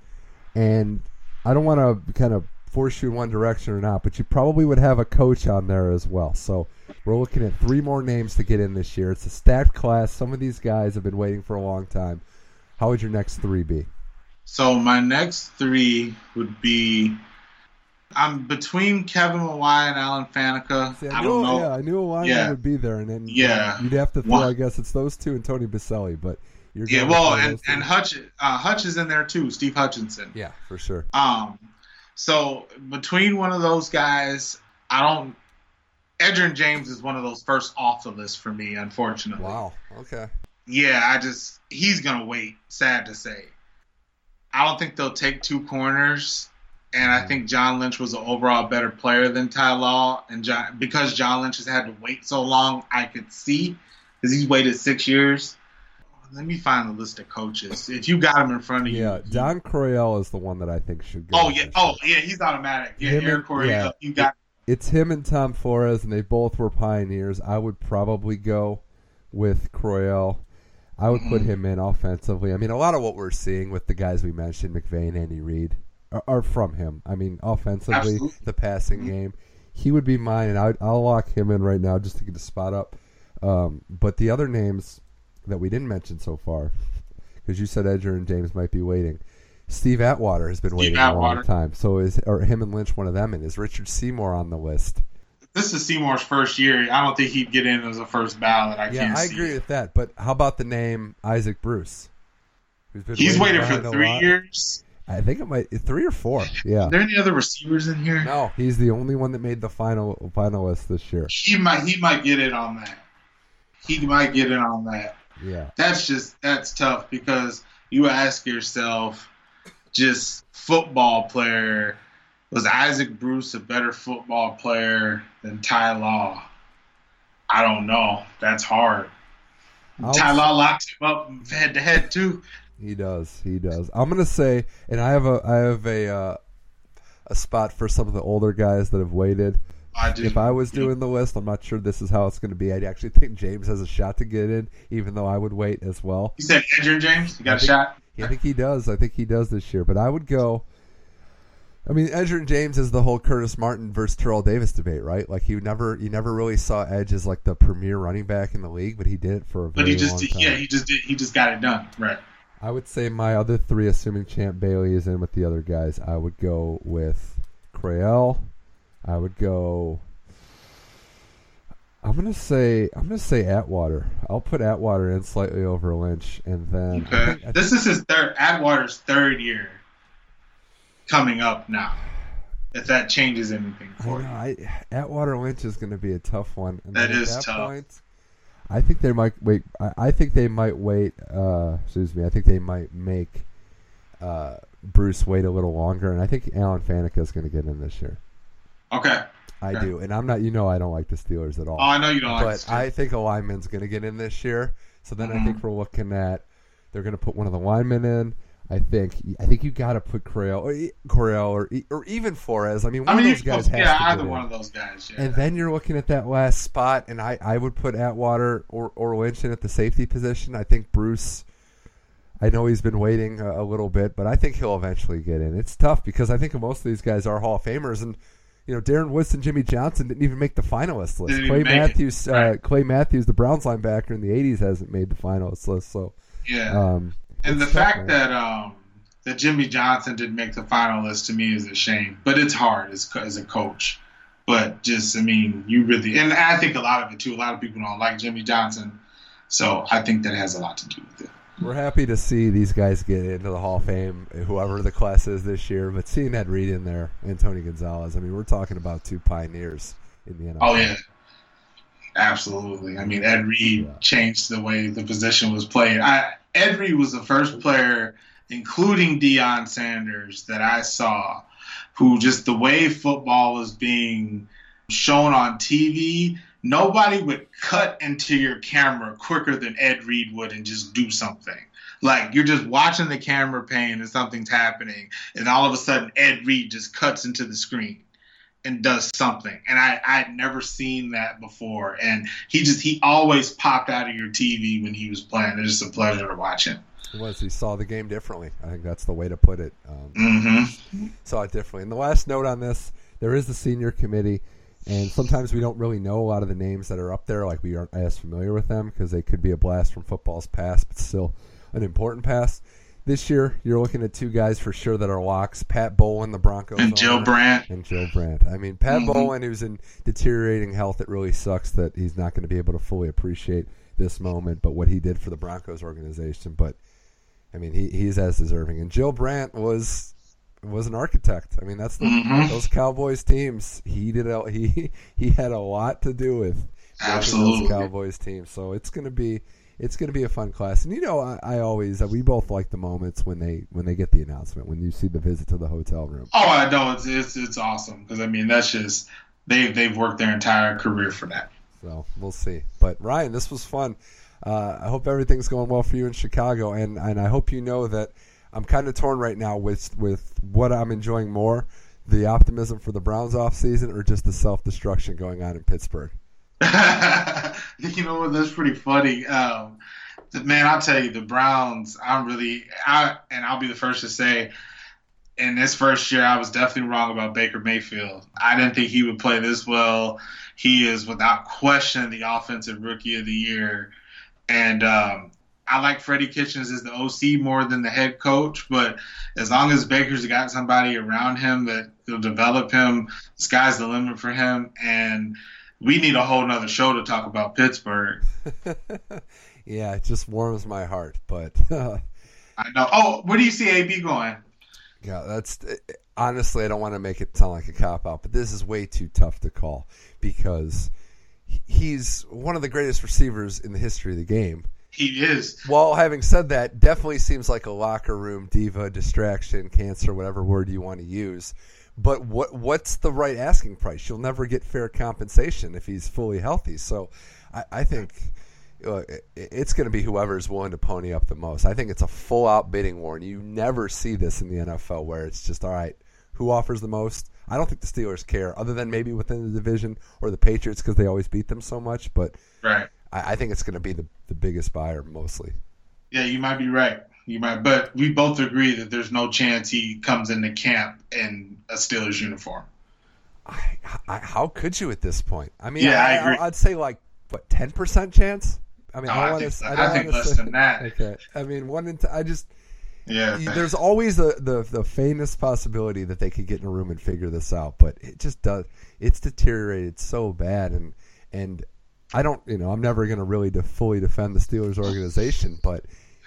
[SPEAKER 1] and I don't want to kind of force you in one direction or not, but you probably would have a coach on there as well. So we're looking at three more names to get in this year. It's a stacked class. Some of these guys have been waiting for a long time. How would your next three be?
[SPEAKER 2] So my next three would be. I'm between Kevin Mawae and Alan Faneca.
[SPEAKER 1] See,
[SPEAKER 2] I
[SPEAKER 1] knew,
[SPEAKER 2] don't know.
[SPEAKER 1] Yeah, I knew a lineman
[SPEAKER 2] Yeah.
[SPEAKER 1] would be there, and then
[SPEAKER 2] Yeah.
[SPEAKER 1] you'd have to throw.
[SPEAKER 2] One-
[SPEAKER 1] I guess it's those two and Tony Boselli, but you're
[SPEAKER 2] Yeah, well, and and Hutch, uh, Hutch is in there too. Steve Hutchinson.
[SPEAKER 1] yeah, for sure.
[SPEAKER 2] Um, so between one of those guys, I don't. Edgerrin James is one of those first off the list for me, unfortunately.
[SPEAKER 1] Wow. Okay.
[SPEAKER 2] Yeah, I just he's gonna wait. Sad to say. I don't think they'll take two corners, and I mm. think John Lynch was an overall better player than Ty Law, and John, because John Lynch has had to wait so long, I could see because he's waited six years. Let me find the list of coaches. If you got him in front of you,
[SPEAKER 1] Yeah, Don Coryell is the one that I think should go.
[SPEAKER 2] Oh yeah. Oh yeah. He's automatic. Yeah.
[SPEAKER 1] Him
[SPEAKER 2] Aaron
[SPEAKER 1] yeah.
[SPEAKER 2] You got.
[SPEAKER 1] it's him and Tom Flores, and they both were pioneers. I would probably go with Coryell. I would put
[SPEAKER 2] Mhm.
[SPEAKER 1] him in offensively. I mean, a lot of what we're seeing with the guys we mentioned, McVay and Andy Reid, are, are from him. I mean, offensively,
[SPEAKER 2] Absolutely.
[SPEAKER 1] the passing
[SPEAKER 2] Mhm.
[SPEAKER 1] game, he would be mine, and I, I'll lock him in right now just to get the spot up. Um, but the other names that we didn't mention so far, because you said Edgerrin James might be waiting. Steve Atwater has been
[SPEAKER 2] Steve
[SPEAKER 1] waiting a long time. So is or him and Lynch one of them? And is Richard Seymour on the list?
[SPEAKER 2] This is Seymour's first year. I don't think he'd get in as a first ballot. I
[SPEAKER 1] Yeah,
[SPEAKER 2] can't
[SPEAKER 1] I agree
[SPEAKER 2] it.
[SPEAKER 1] with that. But how about the name Isaac Bruce?
[SPEAKER 2] He's waited for three
[SPEAKER 1] lot?
[SPEAKER 2] years.
[SPEAKER 1] I think it might three or four. Yeah.
[SPEAKER 2] Are there any other receivers in here?
[SPEAKER 1] No, he's the only one that made the final finalist this year.
[SPEAKER 2] He might he might get in on that. He might get in on that.
[SPEAKER 1] Yeah.
[SPEAKER 2] That's just that's tough because you ask yourself, just football player, was Isaac Bruce a better football player than Ty Law? I don't know. That's hard.
[SPEAKER 1] I'll-
[SPEAKER 2] Ty Law locks him up head to head too.
[SPEAKER 1] He does. He does. I'm gonna say, and I have a I have a uh, a spot for some of the older guys that have waited.
[SPEAKER 2] I do.
[SPEAKER 1] If I was doing the list, I'm not sure this is how it's going to be. I actually think James has a shot to get in, even though I would wait as well.
[SPEAKER 2] you said Edgerrin James, you got
[SPEAKER 1] I
[SPEAKER 2] a
[SPEAKER 1] think-
[SPEAKER 2] shot.
[SPEAKER 1] I think he does. I think he does this year. But I would go. I mean, Edgerrin James is the whole Curtis Martin versus Terrell Davis debate, right? Like you never, you never really saw Edge as like the premier running back in the league, but he did it for a
[SPEAKER 2] But
[SPEAKER 1] very
[SPEAKER 2] he just
[SPEAKER 1] long
[SPEAKER 2] did,
[SPEAKER 1] time.
[SPEAKER 2] yeah, he just did he just got it done. Right.
[SPEAKER 1] I would say my other three, assuming Champ Bailey is in with the other guys, I would go with Coryell. I would go. I'm gonna say I'm gonna say Atwater. I'll put Atwater in slightly over Lynch, and then I think- I
[SPEAKER 2] This is his third Atwater's third year coming up now. If that changes anything for
[SPEAKER 1] know,
[SPEAKER 2] you.
[SPEAKER 1] I, Atwater Lynch is going to be a tough one. And
[SPEAKER 2] That is
[SPEAKER 1] that
[SPEAKER 2] tough.
[SPEAKER 1] Point, I think they might wait. I, I think they might wait. Uh, excuse me. I think they might make uh, Bruce wait a little longer, and I think Alan Faneca is going to get in this year.
[SPEAKER 2] Okay.
[SPEAKER 1] I
[SPEAKER 2] Okay.
[SPEAKER 1] do, and I'm not. You know, I don't like the Steelers at all.
[SPEAKER 2] Oh, I know you don't like
[SPEAKER 1] but
[SPEAKER 2] this.
[SPEAKER 1] I think a lineman's going to get in this year. So then I
[SPEAKER 2] Mhm.
[SPEAKER 1] think we're looking at they're going to put one of the linemen in. I think I think you got to put Coryell or Coryell or or even Flores. I mean, one
[SPEAKER 2] I mean,
[SPEAKER 1] of those guys
[SPEAKER 2] go-
[SPEAKER 1] has
[SPEAKER 2] yeah,
[SPEAKER 1] to
[SPEAKER 2] either one
[SPEAKER 1] in.
[SPEAKER 2] of those guys. Yeah.
[SPEAKER 1] And then you're looking at that last spot, and I, I would put Atwater or, or Lynch in at the safety position. I think Bruce, I know he's been waiting a, a little bit, but I think he'll eventually get in. It's tough because I think most of these guys are Hall of Famers, and you know Darren Woodson, Jimmy Johnson didn't even make the finalist list.
[SPEAKER 2] Didn't
[SPEAKER 1] Clay. Matthews, uh, Clay Matthews, the Browns linebacker in the '80s, hasn't made the finalist list. So,
[SPEAKER 2] yeah.
[SPEAKER 1] um,
[SPEAKER 2] and the
[SPEAKER 1] tough,
[SPEAKER 2] fact
[SPEAKER 1] man.
[SPEAKER 2] that um that Jimmy Johnson didn't make the final list to me is a shame. But it's hard as as a coach. But just I mean, you really and I think a lot of it too. A lot of people don't like Jimmy Johnson, so I think that has a lot to do with it.
[SPEAKER 1] We're happy to see these guys get into the Hall of Fame, whoever the class is this year. But seeing Ed Reed in there and Tony Gonzalez, I mean, we're talking about two pioneers in the NFL.
[SPEAKER 2] Oh yeah, absolutely. I mean, Ed Reed
[SPEAKER 1] Yeah.
[SPEAKER 2] changed the way the position was played. I Ed Reed was the first player, including Deion Sanders, that I saw, who just the way football was being shown on TV. Nobody would cut into your camera quicker than Ed Reed would and just do something. Like you're just watching the camera pane and something's happening, and all of a sudden Ed Reed just cuts into the screen and does something. And I I'd never seen that before. And he just he always popped out of your TV when he was playing. It's just a pleasure to watch him.
[SPEAKER 1] It was he saw the game differently. I think that's the way to put it. Um,
[SPEAKER 2] Mm-hmm.
[SPEAKER 1] saw it differently. And the last note on this, there is the senior committee, and sometimes we don't really know a lot of the names that are up there. Like we aren't as familiar with them because they could be a blast from football's past, but still an important past. This year, you're looking at two guys for sure that are locks: Pat Bowlen, the Broncos,
[SPEAKER 2] And Joe Brandt.
[SPEAKER 1] and Joe Brandt. I mean, Pat
[SPEAKER 2] Mhm.
[SPEAKER 1] Bowlen, who's in deteriorating health, it really sucks that he's not going to be able to fully appreciate this moment, but what he did for the Broncos organization. But I mean, he, he's as deserving. And Joe Brandt was was an architect. I mean, that's the,
[SPEAKER 2] Mhm.
[SPEAKER 1] those Cowboys teams. He did a, he he had a lot to do with
[SPEAKER 2] Absolutely.
[SPEAKER 1] those Cowboys teams. So it's going to be it's going to be a fun class. And you know, I, I always we both like the moments when they when they get the announcement when you see the visit to the hotel room.
[SPEAKER 2] Oh, I know it's it's it's awesome because I mean that's just they they've worked their entire career for that.
[SPEAKER 1] So we'll see. But Ryan, this was fun. Uh, I hope everything's going well for you in Chicago, and and I hope you know that I'm kind of torn right now with with what I'm enjoying more: the optimism for the Browns off season, or just the self destruction going on in Pittsburgh.
[SPEAKER 2] you know what? That's pretty funny. Um, man, I'll tell you, the Browns. I'm really, I and I'll be the first to say, in this first year, I was definitely wrong about Baker Mayfield. I didn't think he would play this well. He is without question the offensive rookie of the year, and um, I like Freddie Kitchens as the OC more than the head coach. But as long as Baker's got somebody around him that will develop him, the sky's the limit for him. And we need a whole nother show to talk about Pittsburgh.
[SPEAKER 1] yeah, it just warms my heart. But
[SPEAKER 2] I know. Oh, where do you see AB going?
[SPEAKER 1] Yeah, that's honestly, I don't want to make it sound like a cop out, but this is way too tough to call because he's one of the greatest receivers in the history of the game.
[SPEAKER 2] He is.
[SPEAKER 1] Well, having said that, definitely seems like a locker room diva, distraction, cancer, whatever word you want to use. But what what's the right asking price? You'll never get fair compensation if he's fully healthy. So, I, I think uh, it's going to be whoever's willing to pony up the most. I think it's a full out bidding war, and you never see this in the NFL where it's just all right. Who offers the most? I don't think the Steelers care, other than maybe within the division or the Patriots because they always beat them so much. But
[SPEAKER 2] right.
[SPEAKER 1] I, I think it's going to be the, the biggest buyer mostly.
[SPEAKER 2] Yeah, you might be right. You might, but we both agree that there's no chance he comes into camp in a Steelers uniform.
[SPEAKER 1] I, I, how could you at this point? I mean,
[SPEAKER 2] yeah,
[SPEAKER 1] I,
[SPEAKER 2] I agree.
[SPEAKER 1] I'd say like what ten percent chance. I mean,
[SPEAKER 2] No,
[SPEAKER 1] I,
[SPEAKER 2] I think-
[SPEAKER 1] to.
[SPEAKER 2] I think less than that.
[SPEAKER 1] Okay, I mean, one in. T- I just
[SPEAKER 2] Yeah.
[SPEAKER 1] there's always the, the the faintest possibility that they could get in a room and figure this out, but it just does. It's deteriorated so bad, and and I don't, you know, I'm never going to really de- fully defend the Steelers organization, but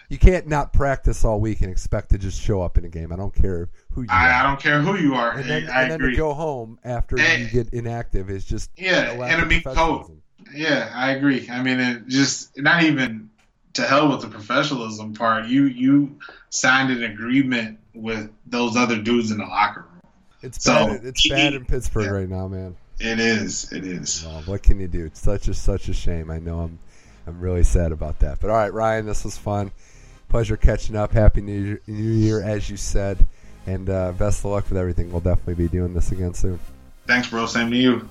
[SPEAKER 1] you can't not practice all week and expect to just show up in a game. I don't care who you
[SPEAKER 2] I, I don't care who you are.
[SPEAKER 1] And then,
[SPEAKER 2] I
[SPEAKER 1] and then
[SPEAKER 2] agree.
[SPEAKER 1] to go home after
[SPEAKER 2] And-
[SPEAKER 1] you get inactive is just
[SPEAKER 2] Yeah,
[SPEAKER 1] a lack
[SPEAKER 2] and
[SPEAKER 1] of
[SPEAKER 2] a meat coat. Yeah, I agree. I mean, it just not even to hell with the professionalism part. You you signed an agreement with those other dudes in the locker room.
[SPEAKER 1] It's
[SPEAKER 2] So,
[SPEAKER 1] bad. It's bad in Pittsburgh
[SPEAKER 2] yeah.
[SPEAKER 1] right now, man.
[SPEAKER 2] It is. It is.
[SPEAKER 1] Well, what can you do? It's such a such a shame. I know I'm I'm really sad about that. But all right, Ryan, this was fun. Pleasure catching up. Happy New Year, New Year as you said, and uh, best of luck with everything. We'll definitely be doing this again soon.
[SPEAKER 2] Thanks, bro. Same to you.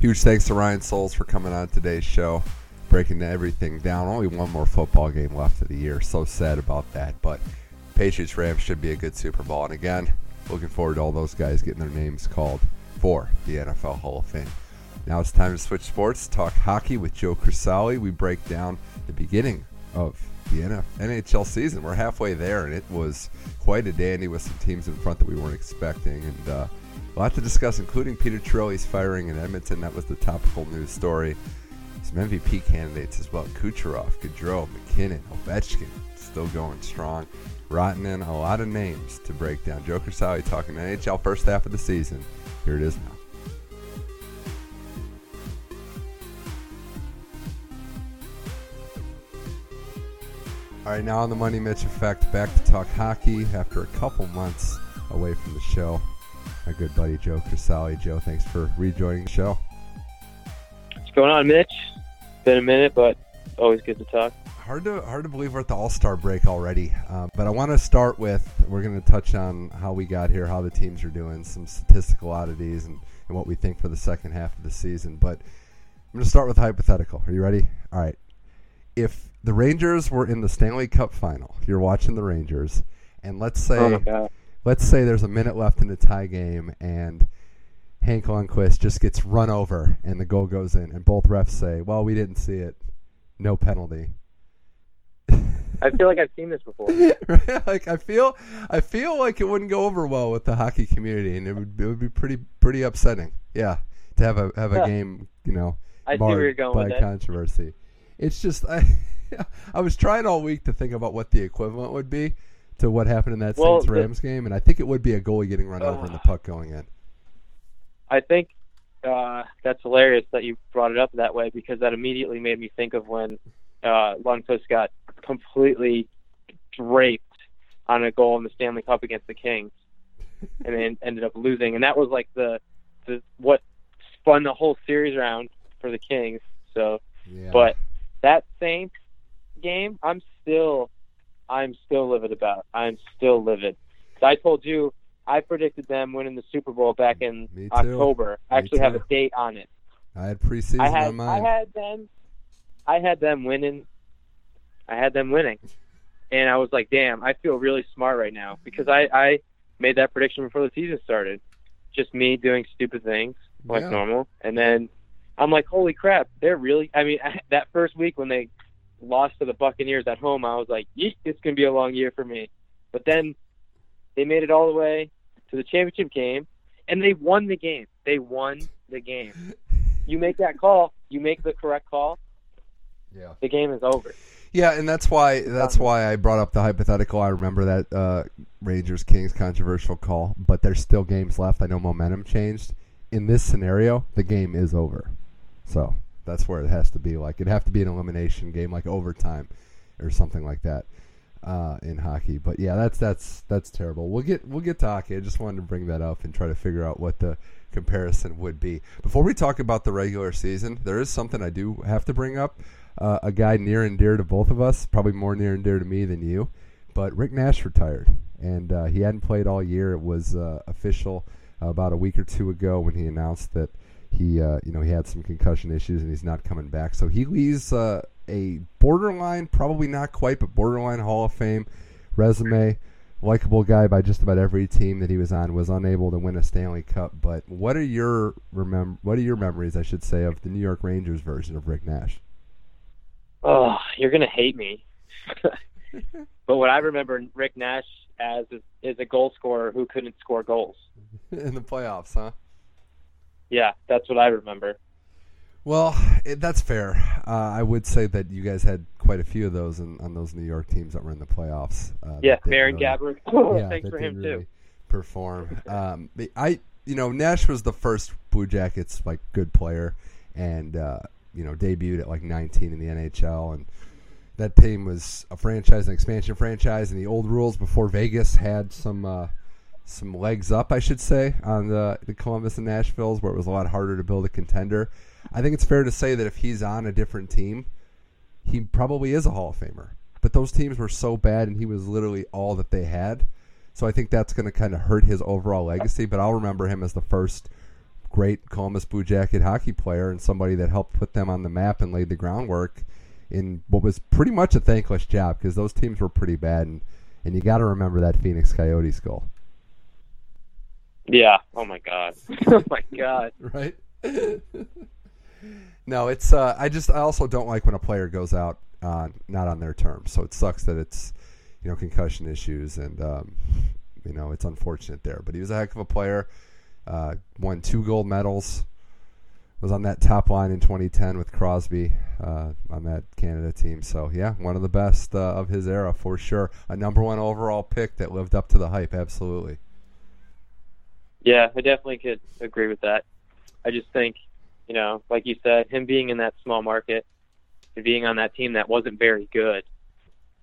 [SPEAKER 1] Huge thanks to Ryan Souls for coming on today's show, breaking everything down. Only one more football game left of the year. So sad about that. But Patriots Rams should be a good Super Bowl. And again, looking forward to all those guys getting their names called for the NFL Hall of Fame. Now it's time to switch sports, talk hockey with Joe Crisali. We break down the beginning of the NHL season. We're halfway there, and it was quite a dandy with some teams in front that we weren't expecting. And uh, a lot to discuss, including Peter Chiarelli's firing in Edmonton. That was the topical news story. Some MVP candidates as well: Kucherov, Gaudreau, MacKinnon, Ovechkin, still going strong. Rotting in a lot of names to break down. Joe Crisali talking NHL first half of the season. Here it is now. All right, now on the Money Mitch Effect, back to talk hockey after a couple months away from the show. My good buddy Joe Crisali. Joe, thanks for rejoining the show.
[SPEAKER 3] Going on, Mitch? Been a minute, but always good to talk.
[SPEAKER 1] Hard to hard to believe we're at the All Star break already, um, but I want to start with we're going to touch on how we got here, how the teams are doing, some statistical oddities, and, and what we think for the second half of the season. But I'm going to start with hypothetical. Are you ready? All right. If the Rangers were in the Stanley Cup final, you're watching the Rangers, and let's say
[SPEAKER 3] oh
[SPEAKER 1] let's say there's a minute left in the tie game and Hank Lundqvist just gets run over and the goal goes in, and both refs say, "Well, we didn't see it, no penalty."
[SPEAKER 3] I feel like I've seen this before.
[SPEAKER 1] Right? like I feel, I feel like it wouldn't go over well with the hockey community, and it would, it would be pretty, pretty upsetting. Yeah, to have a have a game, you know,
[SPEAKER 3] I
[SPEAKER 1] marred by controversy. It's just I, I was trying all week to think about what the equivalent would be to what happened in that
[SPEAKER 3] Well,
[SPEAKER 1] Saints Rams game, and I think it would be a goalie getting run over and the puck going in.
[SPEAKER 3] I think uh, that's hilarious that you brought it up that way because that immediately made me think of when uh, Lundqvist got completely draped on a goal in the Stanley Cup against the Kings, and then ended up losing. And that was like the, the what spun the whole series around for the Kings. So,
[SPEAKER 1] Yeah.
[SPEAKER 3] but that same game, I'm still, I'm still livid about. I'm still livid. I told you I predicted them winning the Super Bowl back in
[SPEAKER 1] Me too.
[SPEAKER 3] October. I
[SPEAKER 1] Me
[SPEAKER 3] actually have a date on it.
[SPEAKER 1] I had preseason
[SPEAKER 3] I had
[SPEAKER 1] on mine.
[SPEAKER 3] I had them I had them winning I had them winning. And I was like, damn, I feel really smart right now because I, I made that prediction before the season started. Just me doing stupid things like
[SPEAKER 1] Yeah.
[SPEAKER 3] normal. And then I'm like, holy crap, they're really I mean that first week when they lost to the Buccaneers at home, I was like, Yeet, it's gonna be a long year for me. But then they made it all the way to the championship game and they won the game. They won the game you make that call, you make the correct call,
[SPEAKER 1] Yeah.
[SPEAKER 3] The game is over.
[SPEAKER 1] Yeah, and that's why that's why I brought up the hypothetical. I remember that uh, Rangers Kings controversial call, but there's still games left. I know momentum changed. In this scenario, the game is over. So that's where it has to be. Like it'd have to be an elimination game, like overtime or something like that uh, in hockey. But yeah, that's that's that's terrible. We'll get we'll get to hockey. I just wanted to bring that up and try to figure out what the comparison would be. Before we talk about the regular season, there is something I do have to bring up uh, a guy near and dear to both of us, probably more near and dear to me than you. But Rick Nash retired, and uh, he hadn't played all year. It was uh, official about a week or two ago when he announced that he, uh, you know, he had some concussion issues and he's not coming back. So he leaves uh, a borderline, probably not quite, but borderline Hall of Fame resume. Likable guy by just about every team that he was on. Was unable to win a Stanley Cup. But what are your remem- What are your memories, I should say, of the New York Rangers version of Rick Nash?
[SPEAKER 3] Oh, you're gonna hate me. but what I remember Rick Nash as is, is a goal scorer who couldn't score goals
[SPEAKER 1] in the playoffs, huh?
[SPEAKER 3] Yeah, that's what I remember.
[SPEAKER 1] Well, it, that's fair. Uh, I would say that you guys had quite a few of those in, on those New York teams that were in the playoffs.
[SPEAKER 3] Uh, yeah, Marian really, Gaborik.
[SPEAKER 1] yeah,
[SPEAKER 3] Thanks for him
[SPEAKER 1] really
[SPEAKER 3] too.
[SPEAKER 1] Perform. Um, I, you know, Nash was the first Blue Jackets like good player, and uh, you know debuted at like 19 in the NHL, and that team was a franchise, an expansion franchise, and the old rules before Vegas had some. Uh, some legs up, I should say, on the, the Columbus and Nashville's, where it was a lot harder to build a contender. I think it's fair to say that if he's on a different team, he probably is a Hall of Famer. But those teams were so bad, and he was literally all that they had. So I think that's going to kind of hurt his overall legacy. But I'll remember him as the first great Columbus Blue Jacket hockey player and somebody that helped put them on the map and laid the groundwork in what was pretty much a thankless job because those teams were pretty bad. And, and you got to remember that Phoenix Coyotes goal.
[SPEAKER 3] Yeah. Oh my God. oh my God.
[SPEAKER 1] right. no, it's. Uh, I just. I also don't like when a player goes out uh, not on their terms. So it sucks that it's, you know, concussion issues and, um, you know, it's unfortunate there. But he was a heck of a player. Uh, won two gold medals. Was on that top line in 2010 with Crosby uh, on that Canada team. So yeah, one of the best uh, of his era for sure. A number one overall pick that lived up to the hype. Absolutely.
[SPEAKER 3] Yeah, I definitely could agree with that. I just think, you know, like you said, him being in that small market and being on that team that wasn't very good,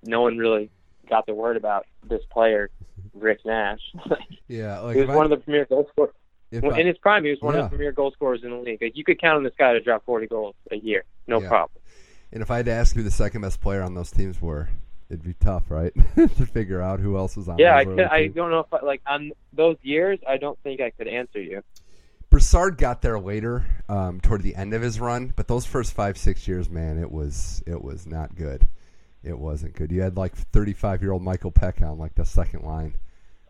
[SPEAKER 3] no one really got the word about this player, Rick Nash.
[SPEAKER 1] yeah, like
[SPEAKER 3] he was one I, of the premier goal scorers. In
[SPEAKER 1] I,
[SPEAKER 3] his prime, he was one yeah. of the premier goal scorers in the league. Like, you could count on this guy to drop 40 goals a year, no
[SPEAKER 1] yeah.
[SPEAKER 3] problem.
[SPEAKER 1] And if I had to ask who the second best player on those teams were, it'd be tough, right, to figure out who else was on.
[SPEAKER 3] Yeah, I, could, I don't know if I, like on those years, I don't think I could answer you.
[SPEAKER 1] Brassard got there later, um, toward the end of his run, but those first five six years, man, it was it was not good. It wasn't good. You had like 35 year old Michael Peca on like the second line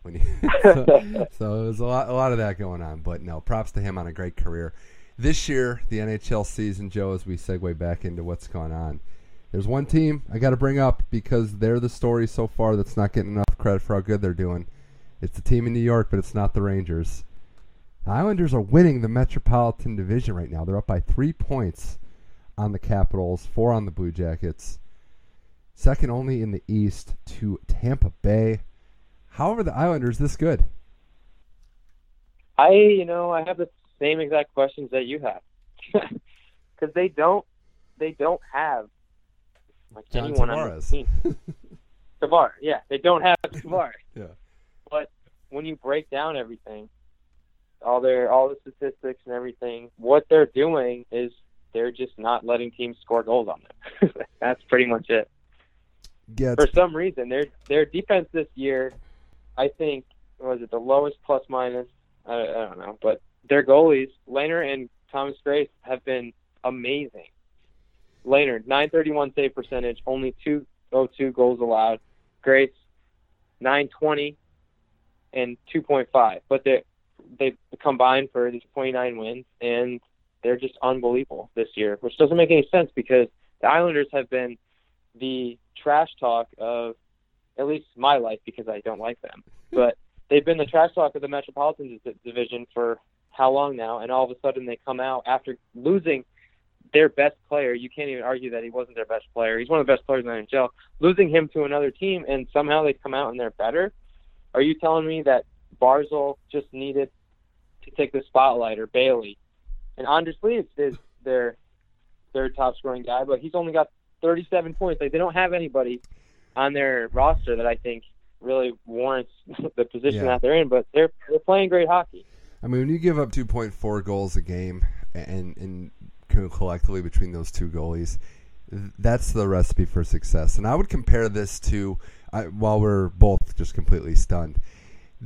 [SPEAKER 1] when you, so, so it was a lot a lot of that going on. But no, props to him on a great career. This year, the NHL season, Joe, as we segue back into what's going on, there's one team I got to bring up because they're the story so far that's not getting enough credit for how good they're doing. It's the team in New York, but it's not the Rangers. The Islanders are winning the Metropolitan Division right now. They're up by three points on the Capitals, four on the Blue Jackets. Second only in the East to Tampa Bay. How are the Islanders this good?
[SPEAKER 3] I, you know, I have the same exact questions that you have, because they don't, they don't have like
[SPEAKER 1] John
[SPEAKER 3] anyone
[SPEAKER 1] Tavares.
[SPEAKER 3] on the team. Tavares, yeah, they don't have Tavares.
[SPEAKER 1] yeah.
[SPEAKER 3] But when you break down everything, all their all the statistics and everything, what they're doing is they're just not letting teams score goals on them. That's pretty much it.
[SPEAKER 1] Yeah,
[SPEAKER 3] For some reason, their their defense this year, I think, was it the lowest plus minus? I, I don't know, but their goalies, Lehner and Thomas Greiss, have been amazing. Lehner, 931 save percentage, only 202 goals allowed. Greiss, 920 and 2.5. But they they combined for these 29 wins, and they're just unbelievable this year, which doesn't make any sense because the Islanders have been the trash talk of at least my life because I don't like them. But they've been the trash talk of the Metropolitan Division for how long now? And all of a sudden they come out after losing their best player. You can't even argue that he wasn't their best player. He's one of the best players in the NHL. Losing him to another team and somehow they come out and they're better. Are you telling me that Barzal just needed to take the spotlight or Bailey? And Anders Lee is, is their their top scoring guy, but he's only got 37 points. Like they don't have anybody on their roster that I think really warrants the position
[SPEAKER 1] Yeah.
[SPEAKER 3] that they're in. But they're they're playing great hockey.
[SPEAKER 1] I mean, when you give up 2.4 goals a game and and collectively between those two goalies, that's the recipe for success. And I would compare this to I, while we're both just completely stunned.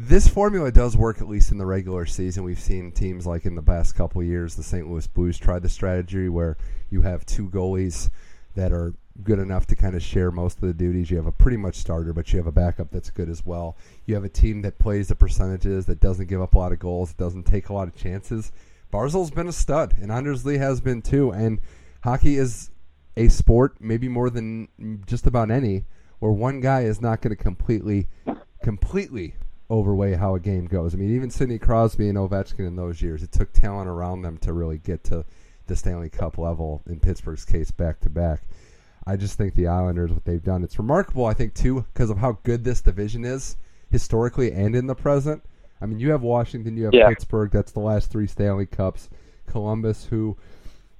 [SPEAKER 1] This formula does work at least in the regular season. We've seen teams like in the past couple years, the St. Louis Blues tried the strategy where you have two goalies that are good enough to kind of share most of the duties. You have a pretty much starter, but you have a backup that's good as well. You have a team that plays the percentages, that doesn't give up a lot of goals, doesn't take a lot of chances. Barzal's been a stud, and Anders Lee has been too. And hockey is a sport, maybe more than just about any, where one guy is not going to completely, completely overweigh how a game goes. I mean, even Sidney Crosby and Ovechkin in those years, it took talent around them to really get to the Stanley Cup level. In Pittsburgh's case, back to back. I just think the Islanders, what they've done, it's remarkable. I think too because of how good this division is historically and in the present. I mean, you have Washington, you have
[SPEAKER 3] Yeah.
[SPEAKER 1] Pittsburgh. That's the last three Stanley Cups. Columbus, who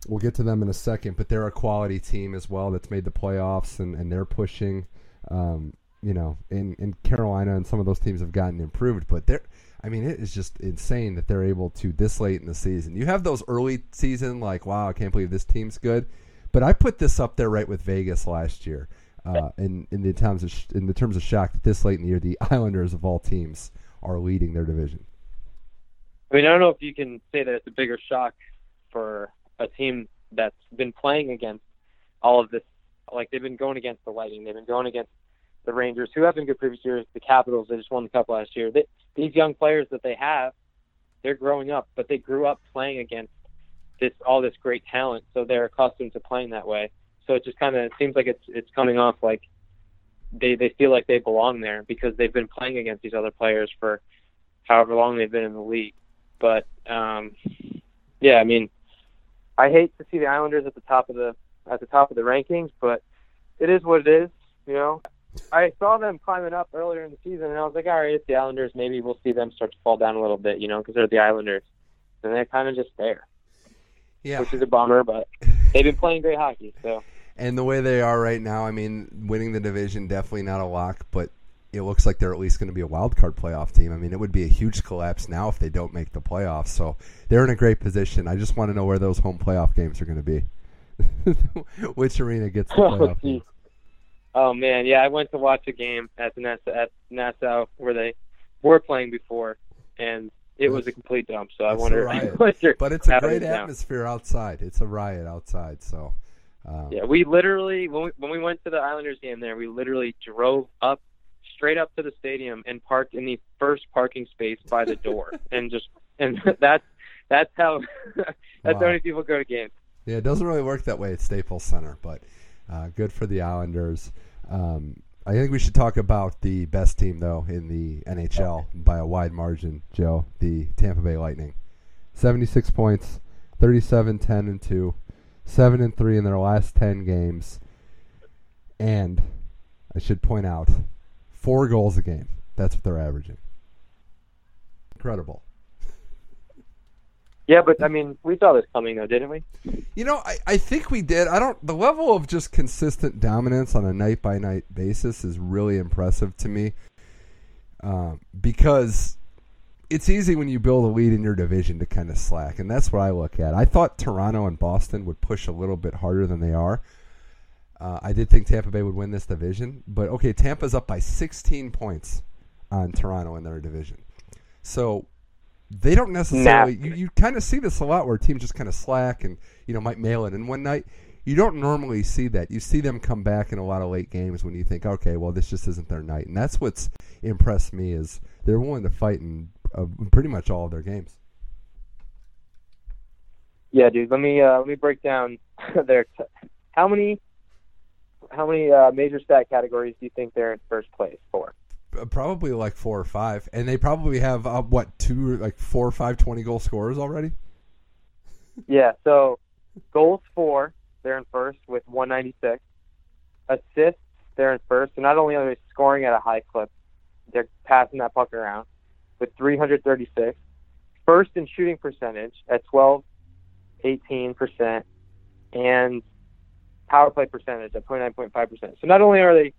[SPEAKER 1] we'll get to them in a second, but they're a quality team as well that's made the playoffs and, and they're pushing. Um, you know, in, in Carolina and some of those teams have gotten improved, but they're. I mean, it is just insane that they're able to this late in the season. You have those early season like, wow, I can't believe this team's good, but I put this up there right with Vegas last year. Uh, in in the terms of sh- in the terms of shock that this late in the year, the Islanders of all teams are leading their division.
[SPEAKER 3] I mean, I don't know if you can say that it's a bigger shock for a team that's been playing against all of this. Like they've been going against the Lightning, they've been going against the Rangers, who have been good previous years. The Capitals, they just won the Cup last year. They, these young players that they have, they're growing up, but they grew up playing against this all this great talent, so they're accustomed to playing that way. So it just kind of seems like it's it's coming off like they they feel like they belong there because they've been playing against these other players for however long they've been in the league. But um, yeah, I mean, I hate to see the Islanders at the top of the at the top of the rankings, but it is what it is. You know, I saw them climbing up earlier in the season, and I was like, all right, it's the Islanders. Maybe we'll see them start to fall down a little bit, you know, because they're the Islanders, and they're kind of just there,
[SPEAKER 1] Yeah,
[SPEAKER 3] which is a bummer. But they've been playing great hockey, so
[SPEAKER 1] and the way they are right now, I mean, winning the division definitely not a lock, but it looks like they're at least going to be a wild card playoff team. I mean, it would be a huge collapse now if they don't make the playoffs. So they're in a great position. I just want to know where those home playoff games are going to be. Which arena gets the playoff?
[SPEAKER 3] Oh man, yeah, I went to watch a game at the Nassau, at Nassau where they were playing before, and it was a complete dump. So I
[SPEAKER 1] It's
[SPEAKER 3] wonder
[SPEAKER 1] riot.
[SPEAKER 3] what
[SPEAKER 1] But it's a great
[SPEAKER 3] now.
[SPEAKER 1] atmosphere outside. It's a riot outside. So um,
[SPEAKER 3] Yeah, we literally when we, when we went to the Islanders game there, we literally drove up straight up to the stadium and parked in the first parking space by the door, and just and that's that's how that's
[SPEAKER 1] Wow.
[SPEAKER 3] how many people go to games.
[SPEAKER 1] Yeah, it doesn't really work that way at Staples Center, but uh, good for the Islanders. Um, I think we should talk about the best team, though, in the NHL by a wide margin, Joe, the Tampa Bay Lightning. 76 points, 37 10 and 2, 7 and 3 in their last 10 games. And I should point out, four goals a game. That's what they're averaging. Incredible.
[SPEAKER 3] Yeah, but I mean, we saw this coming though, didn't we?
[SPEAKER 1] You know, I, I think we did. I don't. The level of just consistent dominance on a night by night basis is really impressive to me, um, because it's easy when you build a lead in your division to kind of slack, and that's what I look at. I thought Toronto and Boston would push a little bit harder than they are. Uh, I did think Tampa Bay would win this division, but okay, Tampa's up by 16 points on Toronto in their division, so they don't necessarily. You, you kind of see this a lot where teams just kind of slack and you know might mail it in one night. You don't normally see that. You see them come back in a lot of late games when you think, okay, well, this just isn't their night, and that's what's impressed me is they're willing to fight in uh, pretty much all of their games.
[SPEAKER 3] Yeah, dude. Let me uh, let me break down their t- how many how many uh, major stat categories do you think they're in first place for?
[SPEAKER 1] Uh, Probably like four or five, and they probably have uh, what two, like four or five twenty goal scorers already.
[SPEAKER 3] Yeah, so Goals for, they're in first with 196. Assists, they're in first. So not only are they scoring at a high clip, they're passing that puck around with 336. First in shooting percentage at 12, 18%, and power play percentage at 29.5%. So not only are they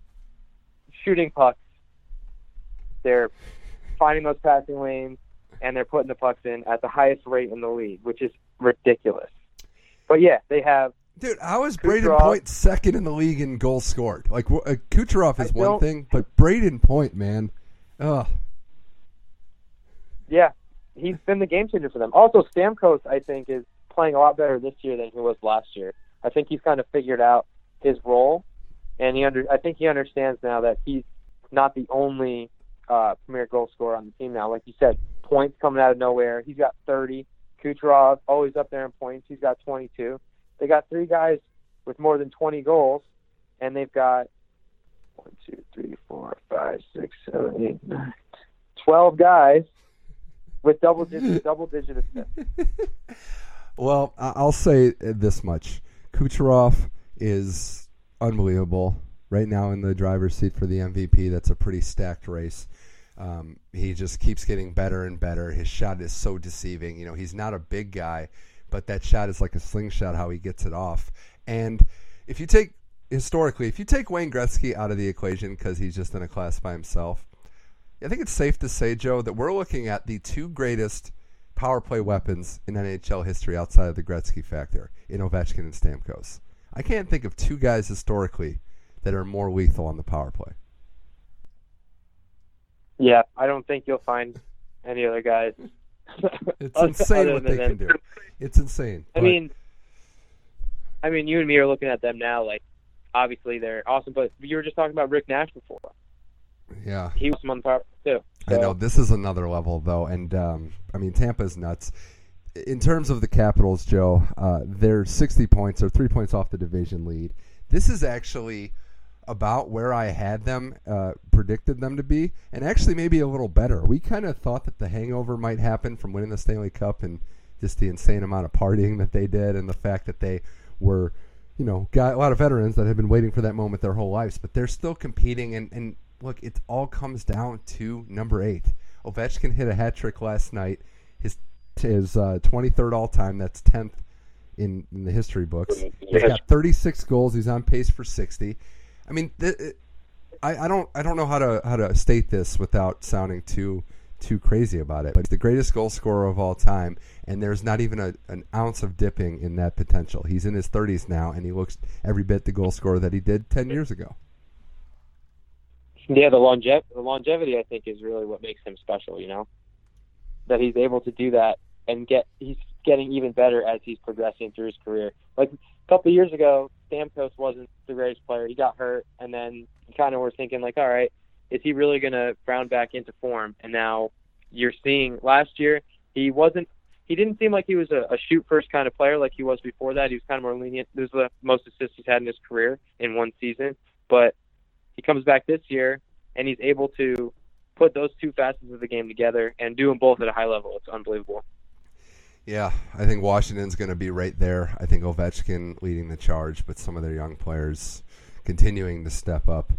[SPEAKER 3] shooting pucks, they're finding those passing lanes, and they're putting the pucks in at the highest rate in the league, which is ridiculous. But yeah, they have.
[SPEAKER 1] Dude, how is Brayden Point second in the league in goals scored? Like uh, Kucherov is one thing, but Brayden Point, man, ugh.
[SPEAKER 3] Yeah, he's been the game changer for them. Also, Stamkos, I think, is playing a lot better this year than he was last year. I think he's kind of figured out his role, and he under. I think he understands now that he's not the only uh, premier goal scorer on the team now. Like you said, points coming out of nowhere. He's got 30. Kucherov always up there in points. He's got 22. They got three guys with more than 20 goals, and they've got one, two, three, four, five, six, seven, eight, nine, 12 guys with double digit double digit assists.
[SPEAKER 1] well, I'll say this much: Kucherov is unbelievable right now in the driver's seat for the MVP. That's a pretty stacked race. Um, he just keeps getting better and better. His shot is so deceiving. You know, he's not a big guy, but that shot is like a slingshot how he gets it off. And if you take historically, if you take Wayne Gretzky out of the equation because he's just in a class by himself, I think it's safe to say, Joe, that we're looking at the two greatest power play weapons in NHL history outside of the Gretzky factor in Ovechkin and Stamkos. I can't think of two guys historically that are more lethal on the power play.
[SPEAKER 3] Yeah, I don't think you'll find any other guys.
[SPEAKER 1] it's insane what they them. can do. It's insane.
[SPEAKER 3] I mean, I mean, you and me are looking at them now. Like, obviously they're awesome, but you were just talking about Rick Nash before.
[SPEAKER 1] Yeah,
[SPEAKER 3] he was on the power too.
[SPEAKER 1] So. I know this is another level though, and um, I mean Tampa's nuts. In terms of the Capitals, Joe, uh, they're 60 points or three points off the division lead. This is actually about where I had them uh, predicted them to be, and actually maybe a little better. We kind of thought that the hangover might happen from winning the Stanley Cup and just the insane amount of partying that they did, and the fact that they were, you know, got a lot of veterans that have been waiting for that moment their whole lives, but they're still competing. And, and look, it all comes down to number eight. Ovechkin hit a hat trick last night. His his uh, 23rd all time. That's 10th in, in the history books. He's got 36 goals. He's on pace for 60. I mean, th- uh, I, I don't I don't know how to how to state this without sounding too too crazy about it. But he's the greatest goal scorer of all time, and there's not even a, an ounce of dipping in that potential. He's in his 30s now, and he looks every bit the goal scorer that he did 10 years ago.
[SPEAKER 3] Yeah, the longevity, the longevity, I think, is really what makes him special. You know, that he's able to do that and get he's getting even better as he's progressing through his career. Like a couple years ago, Stamkos wasn't the greatest player. He got hurt, and then you kind of were thinking like, all right, is he really going to round back into form? And now you're seeing last year he wasn't. He didn't seem like he was a, a shoot first kind of player like he was before that. He was kind of more lenient. This was the most assists he's had in his career in one season. But he comes back this year and he's able to put those two facets of the game together and do them both at a high level. It's unbelievable.
[SPEAKER 1] Yeah, I think Washington's going to be right there. I think Ovechkin leading the charge, but some of their young players continuing to step up.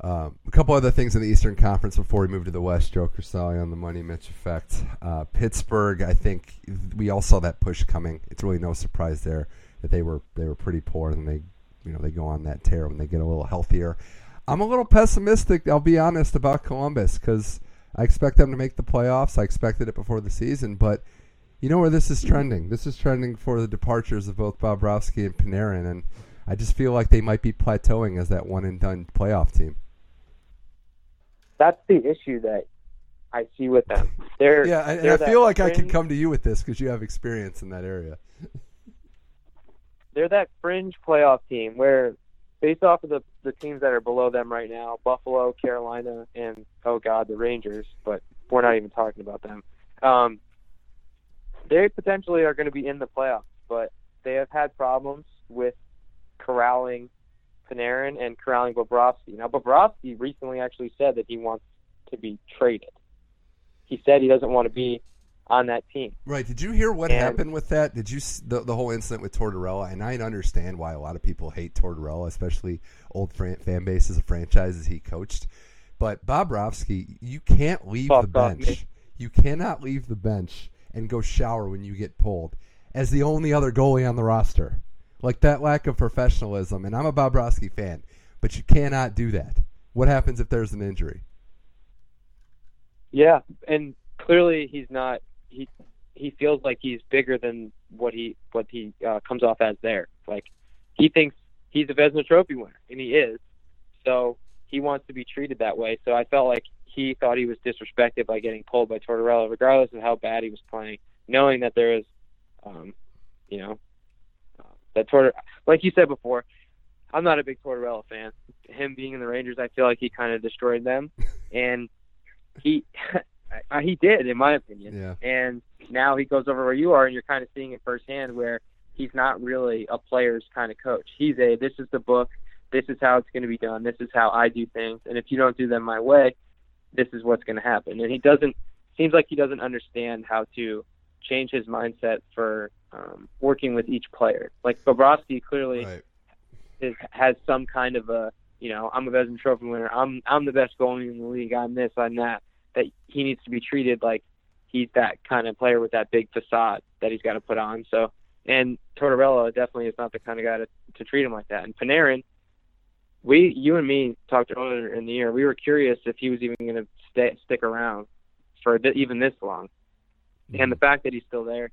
[SPEAKER 1] Um, a couple other things in the Eastern Conference before we move to the West. Joe Crisali on the Money Mitch effect. Uh, Pittsburgh, I think we all saw that push coming. It's really no surprise there that they were they were pretty poor, and they you know they go on that tear when they get a little healthier. I'm a little pessimistic. I'll be honest about Columbus because I expect them to make the playoffs. I expected it before the season, but you know where this is trending? This is trending for the departures of both Bobrovsky and Panarin, and I just feel like they might be plateauing as that one and done playoff team.
[SPEAKER 3] That's the issue that I see with them. They're
[SPEAKER 1] yeah,
[SPEAKER 3] and they're
[SPEAKER 1] I feel like fringe, I can come to you with this because you have experience in that area.
[SPEAKER 3] they're that fringe playoff team where, based off of the the teams that are below them right now, Buffalo, Carolina, and oh god, the Rangers, but we're not even talking about them. Um, they potentially are going to be in the playoffs, but they have had problems with corralling Panarin and corralling Bobrovsky. Now, Bobrovsky recently actually said that he wants to be traded. He said he doesn't want to be on that team.
[SPEAKER 1] Right. Did you hear what
[SPEAKER 3] And-
[SPEAKER 1] happened with that? Did you the the whole incident with Tortorella? And I understand why a lot of people hate Tortorella, especially old fran- fan bases of franchises he coached. But Bobrovsky, you can't leave the bench. You cannot leave the bench and go shower when you get pulled as the only other goalie on the roster. Like that lack of professionalism. And I'm a Bobrovsky fan, but you cannot do that. What happens if there's an injury?
[SPEAKER 3] Yeah, and clearly he's not. He he feels like he's bigger than what he what he uh, comes off as there. Like he thinks he's a Vezina Trophy winner, and he is. So he wants to be treated that way. So I felt like he thought he was disrespected by getting pulled by Tortorella, regardless of how bad he was playing, knowing that there is, um, you know, uh, that Tortor. Like you said before, I'm not a big Tortorella fan. Him being in the Rangers, I feel like he kind of destroyed them, and he he did, in my opinion.
[SPEAKER 1] Yeah.
[SPEAKER 3] And now he goes over where you are, and you're kind of seeing it firsthand where he's not really a player's kind of coach. He's a this is the book, this is how it's going to be done, this is how I do things, and if you don't do them my way, this is what's going to happen. And he doesn't seems like he doesn't understand how to change his mindset for um, working with each player. Like Bobrovsky clearly
[SPEAKER 1] Right.
[SPEAKER 3] is, has some kind of a you know I'm a Vezina Trophy winner. I'm I'm the best goalie in the league. I'm this. I'm that. That he needs to be treated like he's that kind of player with that big facade that he's got to put on. So and Tortorella definitely is not the kind of guy to to treat him like that. And Panarin, we you and me talked earlier in the year. We were curious if he was even going to stay stick around for even this long. And the fact that he's still there,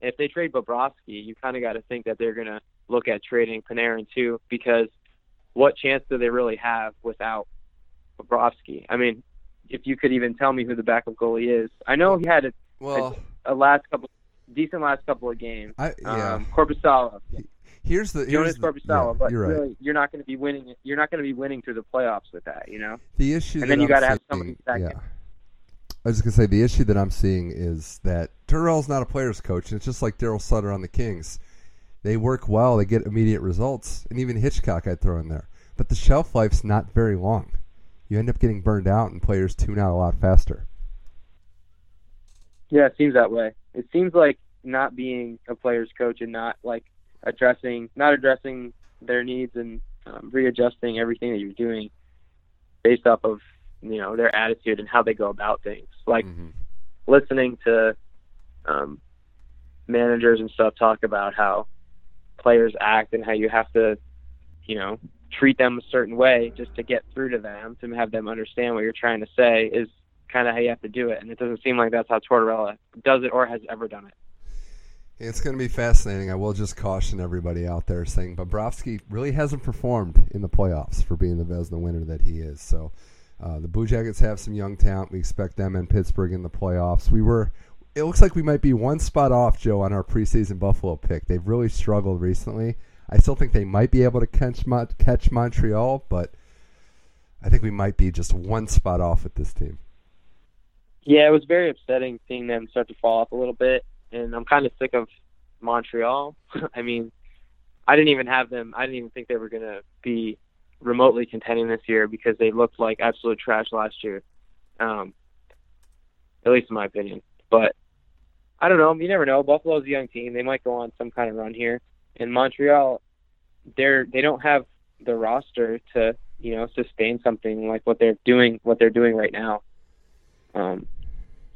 [SPEAKER 3] if they trade Bobrovsky, you kind of got to think that they're going to look at trading Panarin too, because what chance do they really have without Bobrovsky? I mean, if you could even tell me who the backup goalie is, I know he had a,
[SPEAKER 1] Well,
[SPEAKER 3] a last couple, decent last couple of games.
[SPEAKER 1] I yeah.
[SPEAKER 3] Um, Korpisalo,
[SPEAKER 1] here's the here's Joonas
[SPEAKER 3] Korpisalo,
[SPEAKER 1] yeah,
[SPEAKER 3] but
[SPEAKER 1] you're right.
[SPEAKER 3] really, you're not going to be winning. You're not going to be winning through the playoffs with that, you know.
[SPEAKER 1] The issue
[SPEAKER 3] And then you
[SPEAKER 1] I'm
[SPEAKER 3] gotta have somebody second.
[SPEAKER 1] Yeah. I was just gonna say the issue that I'm seeing is that Terrell's not a player's coach, and it's just like Darryl Sutter on the Kings. They work well, they get immediate results, and even Hitchcock I'd throw in there. But the shelf life's not very long. You end up getting burned out, and players tune out a lot faster.
[SPEAKER 3] Yeah, it seems that way. It seems like not being a player's coach and not like addressing, not addressing their needs and um, readjusting everything that you're doing based off of you know their attitude and how they go about things. Like
[SPEAKER 1] Mhm.
[SPEAKER 3] listening to um, managers and stuff talk about how players act and how you have to, you know, treat them a certain way just to get through to them to have them understand what you're trying to say is kind of how you have to do it. And it doesn't seem like that's how Tortorella does it or has ever done it.
[SPEAKER 1] It's going to be fascinating. I will just caution everybody out there saying Bobrovsky really hasn't performed in the playoffs for being the Vezina winner that he is. So uh, the Blue Jackets have some young talent. We expect them and Pittsburgh in the playoffs. We were. It looks like we might be one spot off, Joe, on our preseason Buffalo pick. They've really struggled recently. I still think they might be able to catch catch Montreal, but I think we might be just one spot off with this team.
[SPEAKER 3] Yeah, it was very upsetting seeing them start to fall off a little bit, and I'm kind of sick of Montreal. I mean, I didn't even have them. I didn't even think they were going to be remotely contending this year because they looked like absolute trash last year, um, at least in my opinion. But I don't know. You never know. Buffalo's a young team. They might go on some kind of run here. And Montreal, they're they don't have the roster to you know sustain something like what they're doing what they're doing right now. Um,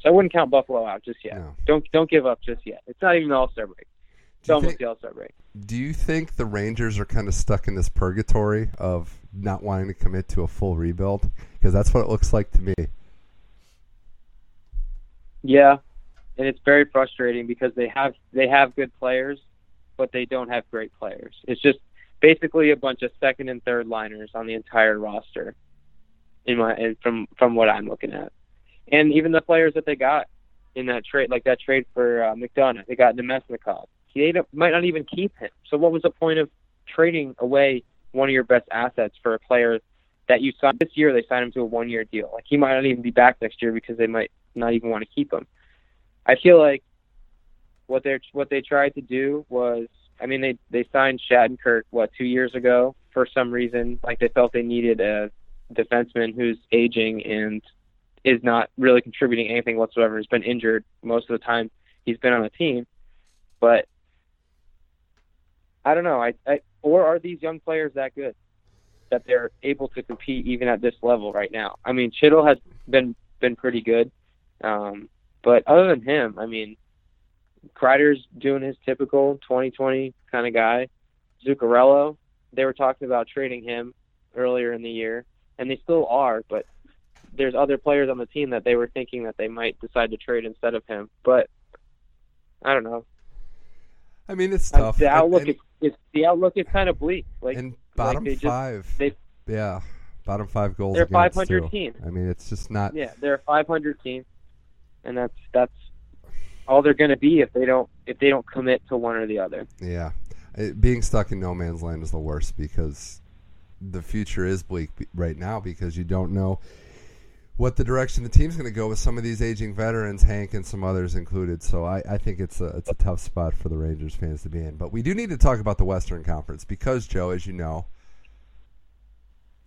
[SPEAKER 3] so I wouldn't count Buffalo out just yet.
[SPEAKER 1] No.
[SPEAKER 3] Don't don't give up just yet. It's not even the All Star break. It's almost
[SPEAKER 1] think-
[SPEAKER 3] the All Star break.
[SPEAKER 1] Do you think the Rangers are kind of stuck in this purgatory of not wanting to commit to a full rebuild? Because that's what it looks like to me.
[SPEAKER 3] Yeah, and it's very frustrating because they have they have good players, but they don't have great players. It's just basically a bunch of second and third liners on the entire roster. In my and from from what I'm looking at, and even the players that they got in that trade, like that trade for uh, McDonagh, they got Namestnikov. They might not even keep him. So what was the point of trading away one of your best assets for a player that you signed this year? They signed him to a one-year deal. Like he might not even be back next year because they might not even want to keep him. I feel like what they what they tried to do was, I mean, they they signed Shattenkirk what two years ago for some reason, like they felt they needed a defenseman who's aging and is not really contributing anything whatsoever. He's been injured most of the time he's been on the team, but I don't know. I, I or are these young players that good that they're able to compete even at this level right now? I mean, Chytil has been been pretty good, um, but other than him, I mean, Kreider's doing his typical 2020 kind of guy. Zuccarello, they were talking about trading him earlier in the year, and they still are, but there's other players on the team that they were thinking that they might decide to trade instead of him. But I don't know.
[SPEAKER 1] I mean, it's uh, tough.
[SPEAKER 3] The outlook
[SPEAKER 1] and,
[SPEAKER 3] is, is the outlook is kind of bleak. Like
[SPEAKER 1] and bottom
[SPEAKER 3] they just-
[SPEAKER 1] five.
[SPEAKER 3] they-
[SPEAKER 1] yeah, bottom five goals.
[SPEAKER 3] They're 500
[SPEAKER 1] too.
[SPEAKER 3] team.
[SPEAKER 1] I mean, it's just not.
[SPEAKER 3] yeah, they're a 500 team, and that's that's all they're going to be if they don't if they don't commit to one or the other.
[SPEAKER 1] Yeah, It- being stuck in no man's land is the worst because the future is bleak right now because you don't know what the direction the team's going to go with some of these aging veterans, Hank and some others included. So I, I think it's a it's a tough spot for the Rangers fans to be in. But we do need to talk about the Western Conference because Joe, as you know,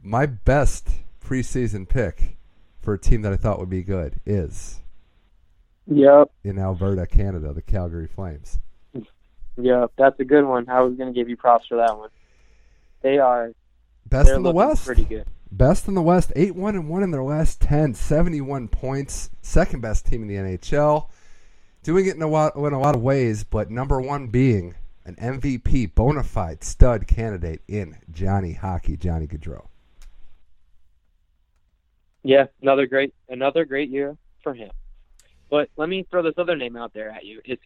[SPEAKER 1] my best preseason pick for a team that I thought would be good is
[SPEAKER 3] Yep,
[SPEAKER 1] in Alberta, Canada, the Calgary Flames.
[SPEAKER 3] yep, that's a good one. I was going to give you props for that one. They are
[SPEAKER 1] Best in the West.
[SPEAKER 3] pretty good.
[SPEAKER 1] Best in the West, 8 1 and 1 in their last 10, 71 points. Second best team in the NHL. Doing it in a, lot, in a lot of ways, but number one being an MVP, bona fide stud candidate in Johnny Hockey, Johnny Gaudreau.
[SPEAKER 3] Yeah, another great another great year for him. But let me throw this other name out there at you. Is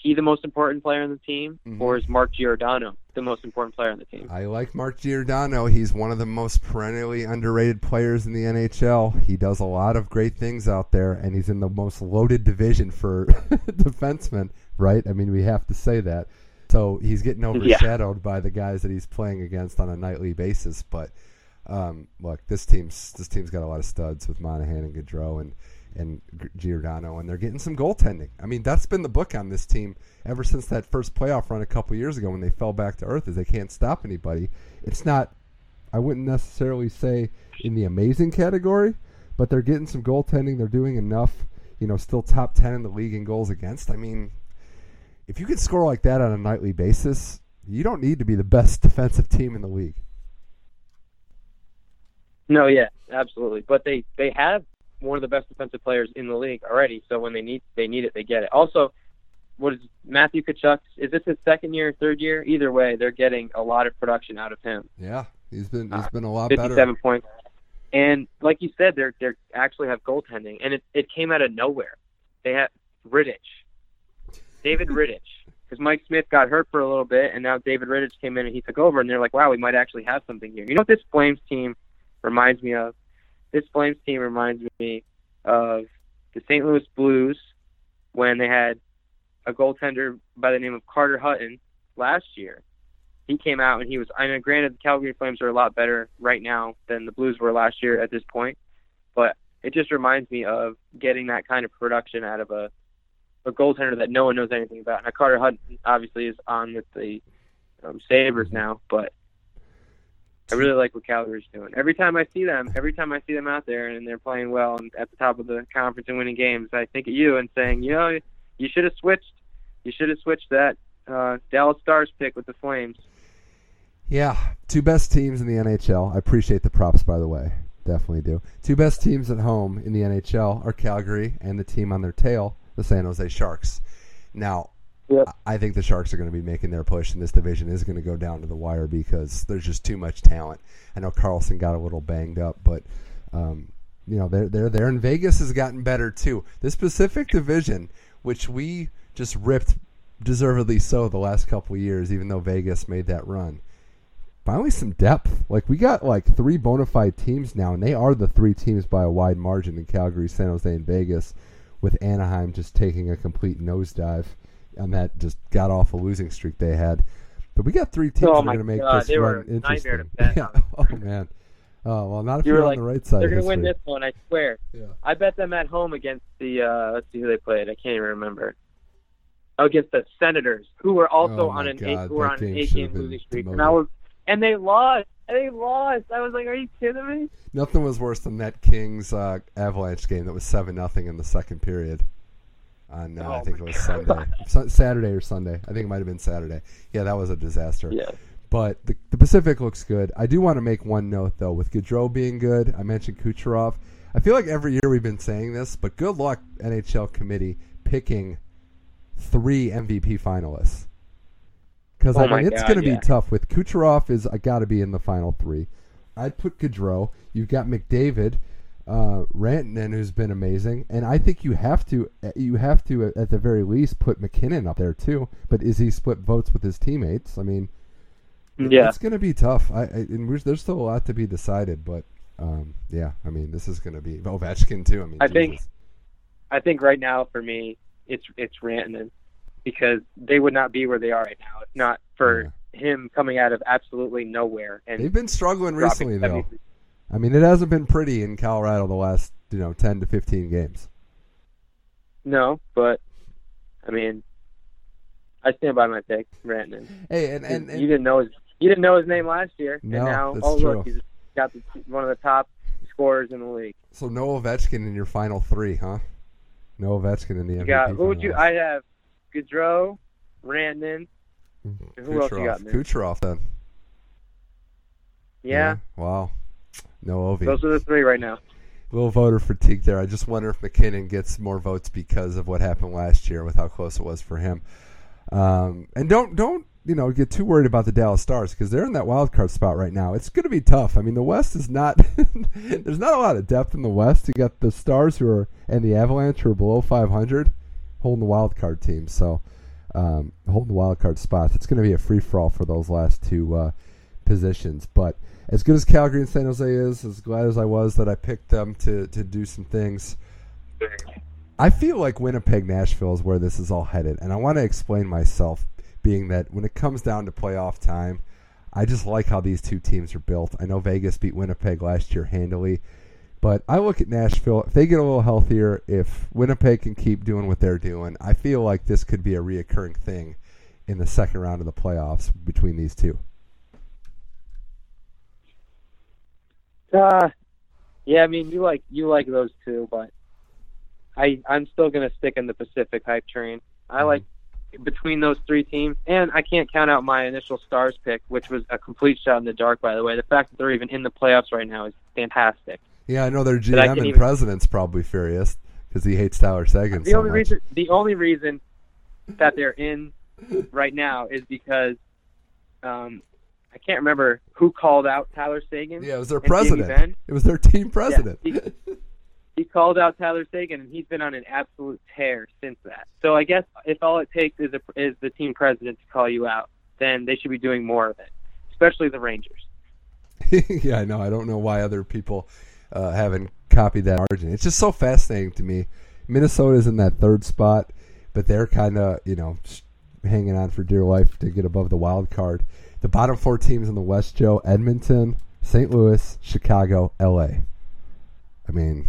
[SPEAKER 3] he the most important player on the team,
[SPEAKER 1] Mhm.
[SPEAKER 3] or is Mark Giordano the most important player on the team?
[SPEAKER 1] I like Mark Giordano. He's one of the most perennially underrated players in the NHL. He does a lot of great things out there, and he's in the most loaded division for defensemen, right? I mean, we have to say that. So he's getting overshadowed by the guys that he's playing against on a nightly basis. But um, look, this team's this team's got a lot of studs with Monahan and Gaudreau and and Giordano, and they're getting some goaltending. I mean, that's been the book on this team ever since that first playoff run a couple years ago when they fell back to earth, is they can't stop anybody. It's not, I wouldn't necessarily say in the amazing category, but they're getting some goaltending. They're doing enough, you know, still top ten in the league in goals against. I mean, if you can score like that on a nightly basis, you don't need to be the best defensive team in the league.
[SPEAKER 3] No, yeah, absolutely. But they they have one of the best defensive players in the league already. So when they need they need it, they get it. Also, what is Matthew Tkachuk? Is this his second year, third year? Either way, they're getting a lot of production out of him.
[SPEAKER 1] Yeah, he's been he's
[SPEAKER 3] Uh,
[SPEAKER 1] been a lot better.
[SPEAKER 3] Fifty-seven points. And like you said, they're they're actually have goaltending, and it it came out of nowhere. They had Rittich, David Rittich, because Mike Smith got hurt for a little bit, and now David Rittich came in and he took over, and they're like, wow, we might actually have something here. You know what this Flames team reminds me of? This Flames team reminds me of the St. Louis Blues when they had a goaltender by the name of Carter Hutton last year. He came out and he was. I mean, granted, the Calgary Flames are a lot better right now than the Blues were last year at this point, but it just reminds me of getting that kind of production out of a a goaltender that no one knows anything about. Now Carter Hutton obviously is on with the um, Sabres now, but I really like what Calgary's doing. Every time I see them, every time I see them out there and they're playing well and at the top of the conference and winning games, I think of you and saying, you know, you should have switched. You should have switched that uh, Dallas Stars pick with the Flames.
[SPEAKER 1] Yeah, two best teams in the NHL. I appreciate the props, by the way. Definitely do. Two best teams at home in the NHL are Calgary and the team on their tail, the San Jose Sharks. Now,
[SPEAKER 3] Yep.
[SPEAKER 1] I think the Sharks are going to be making their push, and this division is going to go down to the wire because there's just too much talent. I know Karlsson got a little banged up, but um, you know they're they're there, and Vegas has gotten better too. This Pacific Division, which we just ripped deservedly so the last couple years, even though Vegas made that run. Finally, some depth. Like we got like three bona fide teams now, and they are the three teams by a wide margin in Calgary, San Jose, and Vegas. With Anaheim just taking a complete nosedive on that just got off a losing streak they had. But we got three teams
[SPEAKER 3] Oh
[SPEAKER 1] that are going to make
[SPEAKER 3] God,
[SPEAKER 1] this run interesting. Yeah. Oh man. Oh well, not if
[SPEAKER 3] You
[SPEAKER 1] you're
[SPEAKER 3] were
[SPEAKER 1] on
[SPEAKER 3] like,
[SPEAKER 1] the right side.
[SPEAKER 3] They're going to win this one, I swear.
[SPEAKER 1] Yeah.
[SPEAKER 3] I bet them at home against the. Uh, let's see who they played. I can't even remember. Oh, against the Senators, who were also
[SPEAKER 1] Oh
[SPEAKER 3] on an eight,
[SPEAKER 1] God,
[SPEAKER 3] who were on an eight game losing streak, and. I was, and they lost. and they lost. I was like, "Are you kidding me?"
[SPEAKER 1] Nothing was worse than that Kings uh, Avalanche game that was seven nothing in the second period. On uh, I
[SPEAKER 3] Oh
[SPEAKER 1] think it was. Sunday, Saturday or Sunday. I think it might have been Saturday. Yeah, that was a disaster.
[SPEAKER 3] Yeah.
[SPEAKER 1] But the, the Pacific looks good. I do want to make one note though, with Gaudreau being good. I mentioned Kucherov. I feel like every year we've been saying this, but good luck NHL committee picking three MVP finalists. Because
[SPEAKER 3] Oh
[SPEAKER 1] I mean, it's going to
[SPEAKER 3] yeah.
[SPEAKER 1] be tough. With Kucherov, is I got to be in the final three. I'd put Gaudreau. You've got McDavid, uh, Rantanen, who's been amazing, and I think you have to you have to at the very least put MacKinnon up there too. But is he split votes with his teammates? I mean,
[SPEAKER 3] Yeah.
[SPEAKER 1] it's going to be tough. I, I and we're, there's still a lot to be decided, but um, yeah, I mean, this is going to be Ovechkin too. I mean,
[SPEAKER 3] I think- I think right now for me, it's it's Rantanen because they would not be where they are right now if not for him coming out of absolutely nowhere and
[SPEAKER 1] they've been struggling recently though.
[SPEAKER 3] 70
[SPEAKER 1] I mean, it hasn't been pretty in Colorado the last you know ten to fifteen games.
[SPEAKER 3] No, but I mean, I stand by my pick, Rantanen.
[SPEAKER 1] Hey, and and, and
[SPEAKER 3] you didn't know his you didn't know his name last year,
[SPEAKER 1] No,
[SPEAKER 3] and now oh look, he's got the, one of the top scorers in the league.
[SPEAKER 1] so no Ovechkin in your final three, huh? No Ovechkin in the
[SPEAKER 3] You
[SPEAKER 1] MVP.
[SPEAKER 3] got who would you? I have Gaudreau, Rantanen. who else you
[SPEAKER 1] Kucherov.
[SPEAKER 3] got, man?
[SPEAKER 1] Kucherov then.
[SPEAKER 3] Yeah,
[SPEAKER 1] Wow. No Ovi.
[SPEAKER 3] those are the three right now.
[SPEAKER 1] little voter fatigue there. I just wonder if MacKinnon gets more votes because of what happened last year with how close it was for him. Um, and don't don't you know get too worried about the Dallas Stars because they're in that wild card spot right now. It's going to be tough. I mean, the West is not. there's not a lot of depth in the West. You got the Stars who are and the Avalanche who are below 500, holding the wild card team. So um, holding the wild card spots. It's going to be a free for all for those last two uh, positions, but as good as Calgary and San Jose is, as glad as I was that I picked them to, to do some things, I feel like Winnipeg, Nashville is where this is all headed. And I want to explain myself, being that when it comes down to playoff time, I just like how these two teams are built. I know Vegas beat Winnipeg last year handily, but I look at Nashville. If they get a little healthier, if Winnipeg can keep doing what they're doing, I feel like this could be a reoccurring thing in the second round of the playoffs between these two.
[SPEAKER 3] Uh, yeah, I mean you like you like those two, but I I'm still gonna stick in the Pacific hype train. I like between those three teams, and I can't count out my initial stars pick, which was a complete shot in the dark. By the way, the fact that they're even in the playoffs right now is fantastic.
[SPEAKER 1] Yeah, I know their GM and
[SPEAKER 3] even-
[SPEAKER 1] president's probably furious because he hates Tyler Seguin
[SPEAKER 3] The
[SPEAKER 1] so
[SPEAKER 3] only
[SPEAKER 1] much.
[SPEAKER 3] reason the only reason that they're in right now is because um, I can't remember who called out Tyler Seguin.
[SPEAKER 1] yeah, it was their president. It was their team president.
[SPEAKER 3] he- he called out Tyler Seguin, and he's been on an absolute tear since that. So I guess if all it takes is a, is the team president to call you out, then they should be doing more of it, especially the Rangers.
[SPEAKER 1] yeah, I know. I don't know why other people uh, haven't copied that margin. It's just so fascinating to me. Minnesota's in that third spot, but they're kind of you know hanging on for dear life to get above the wild card. The bottom four teams in the West, Joe: Edmonton, St. Louis, Chicago, L.A. I mean,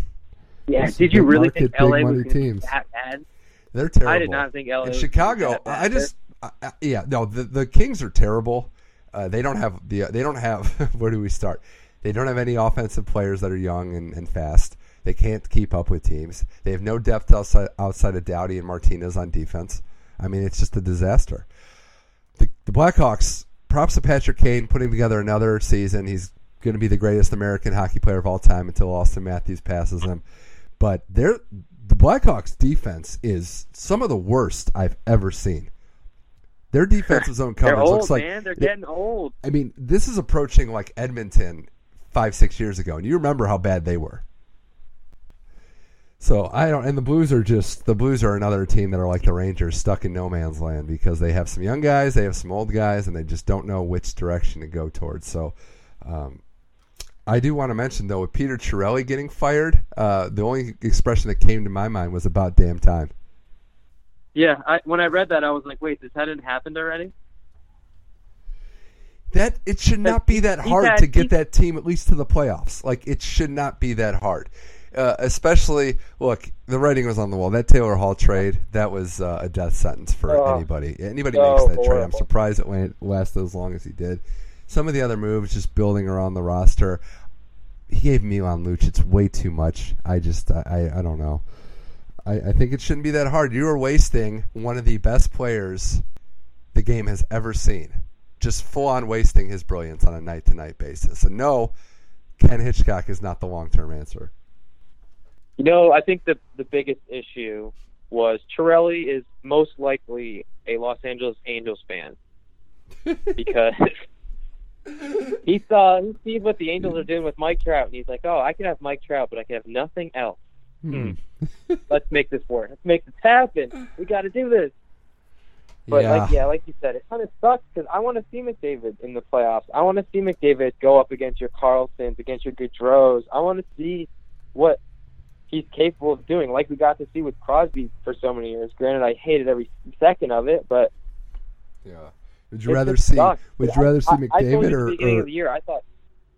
[SPEAKER 3] Yeah, did you really
[SPEAKER 1] market,
[SPEAKER 3] think LA was going to be
[SPEAKER 1] teams.
[SPEAKER 3] that bad?
[SPEAKER 1] they're terrible.
[SPEAKER 3] I did not think LA
[SPEAKER 1] in Chicago. I just I, I- yeah no the the Kings are terrible. Uh, they don't have the they don't have where do we start? They don't have any offensive players that are young and, and fast. They can't keep up with teams. They have no depth outside outside of Doughty and Martinez on defense. I mean, it's just a disaster. The, the Blackhawks, props to Patrick Kane putting together another season. He's going to be the greatest American hockey player of all time until Auston Matthews passes him. But the Blackhawks defense is some of the worst I've ever seen. Their defensive zone coverage
[SPEAKER 3] old,
[SPEAKER 1] looks like
[SPEAKER 3] man. They're getting old.
[SPEAKER 1] I mean, this is approaching like Edmonton five, six years ago, and you remember how bad they were. So I don't, and the Blues are just the Blues are another team that are like the Rangers, stuck in no man's land because they have some young guys, they have some old guys, and they just don't know which direction to go towards. So, um, I do want to mention though, with Peter Chiarelli getting fired, uh, the only expression that came to my mind was about damn time.
[SPEAKER 3] Yeah, I, when I read that, I was like, wait, this hadn't happened already?
[SPEAKER 1] That it should not be that hard
[SPEAKER 3] had-
[SPEAKER 1] to get
[SPEAKER 3] he-
[SPEAKER 1] that team at least to the playoffs. Like it should not be that hard. Uh, especially, look, the writing was on the wall. That Taylor Hall trade, that was uh, a death sentence for
[SPEAKER 3] Oh,
[SPEAKER 1] anybody. Anybody
[SPEAKER 3] so
[SPEAKER 1] makes that trade. I'm surprised it went, lasted as long as he did. some of the other moves, just building around the roster. He gave Milan Lucic it's way too much. I just, I, I don't know. I, I think it shouldn't be that hard. You are wasting one of the best players the game has ever seen. Just full on wasting his brilliance on a night to night basis. And no, Ken Hitchcock is not the long term answer.
[SPEAKER 3] You know, I think the the biggest issue was Chiarelli is most likely a Los Angeles Angels fan because he saw he sees what the Angels are doing with Mike Trout, and he's like, "Oh, I can have Mike Trout, but I can have nothing else. Hmm. Let's make this work. Let's make this happen. We got to do this." But
[SPEAKER 1] yeah.
[SPEAKER 3] like yeah, like you said, it kind of sucks because I want to see McDavid in the playoffs. I want to see McDavid go up against your Karlssons, against your Gaudreaus. I want to see what he's capable of doing, like we got to see with Crosby for so many years. Granted, I hated every second of it, but
[SPEAKER 1] yeah. Would you rather see?
[SPEAKER 3] Sucks.
[SPEAKER 1] Would you rather see
[SPEAKER 3] I,
[SPEAKER 1] McDavid
[SPEAKER 3] I
[SPEAKER 1] or?
[SPEAKER 3] at the beginning of the year, I thought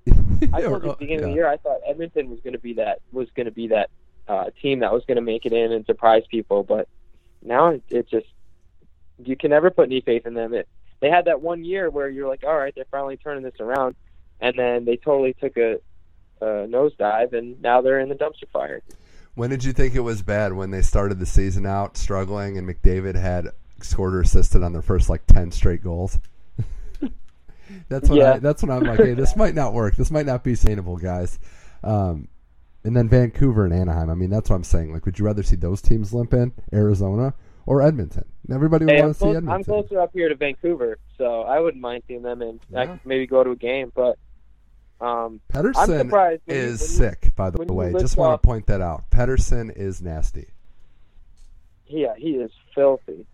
[SPEAKER 3] I told you at the beginning of the year I thought Edmonton was going to be that was going to be that uh, team that was going to make it in and surprise people, but now it, it just you can never put any faith in them. It they had that one year where you're like, all right, they're finally turning this around, and then they totally took a, a nosedive, and now they're in the dumpster fire.
[SPEAKER 1] When did you think it was bad when they started the season out struggling and McDavid had scored or assisted on their first like ten straight goals? that's when
[SPEAKER 3] Yeah.
[SPEAKER 1] I, that's when I'm like, hey, this might not work. This might not be sustainable, guys. Um, and then Vancouver and Anaheim. I mean, that's what I'm saying. Like, would you rather see those teams limp in Arizona or Edmonton? Everybody would
[SPEAKER 3] Hey, I'm,
[SPEAKER 1] want to see Edmonton.
[SPEAKER 3] I'm closer up here to Vancouver, so I wouldn't mind seeing them and I could maybe go to a game. But um,
[SPEAKER 1] Pettersson
[SPEAKER 3] surprised when you-
[SPEAKER 1] is
[SPEAKER 3] you-
[SPEAKER 1] sick, by the way. Just want
[SPEAKER 3] off-
[SPEAKER 1] to point that out. Pettersson is nasty.
[SPEAKER 3] Yeah, he is filthy.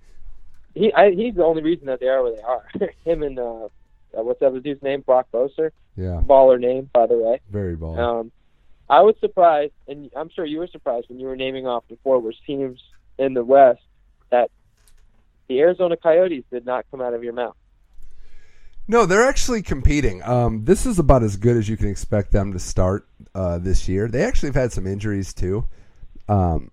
[SPEAKER 3] He I, he's the only reason that they are where they are. Him and uh, uh, what's that other dude's name? Brock Boeser,
[SPEAKER 1] Yeah,
[SPEAKER 3] baller name by the way.
[SPEAKER 1] very ball.
[SPEAKER 3] Um, I was surprised, and I'm sure you were surprised when you were naming off the forwards teams in the West that the Arizona Coyotes did not come out of your mouth.
[SPEAKER 1] No, they're actually competing. Um, this is about as good as you can expect them to start uh, this year. They actually have had some injuries too. Um,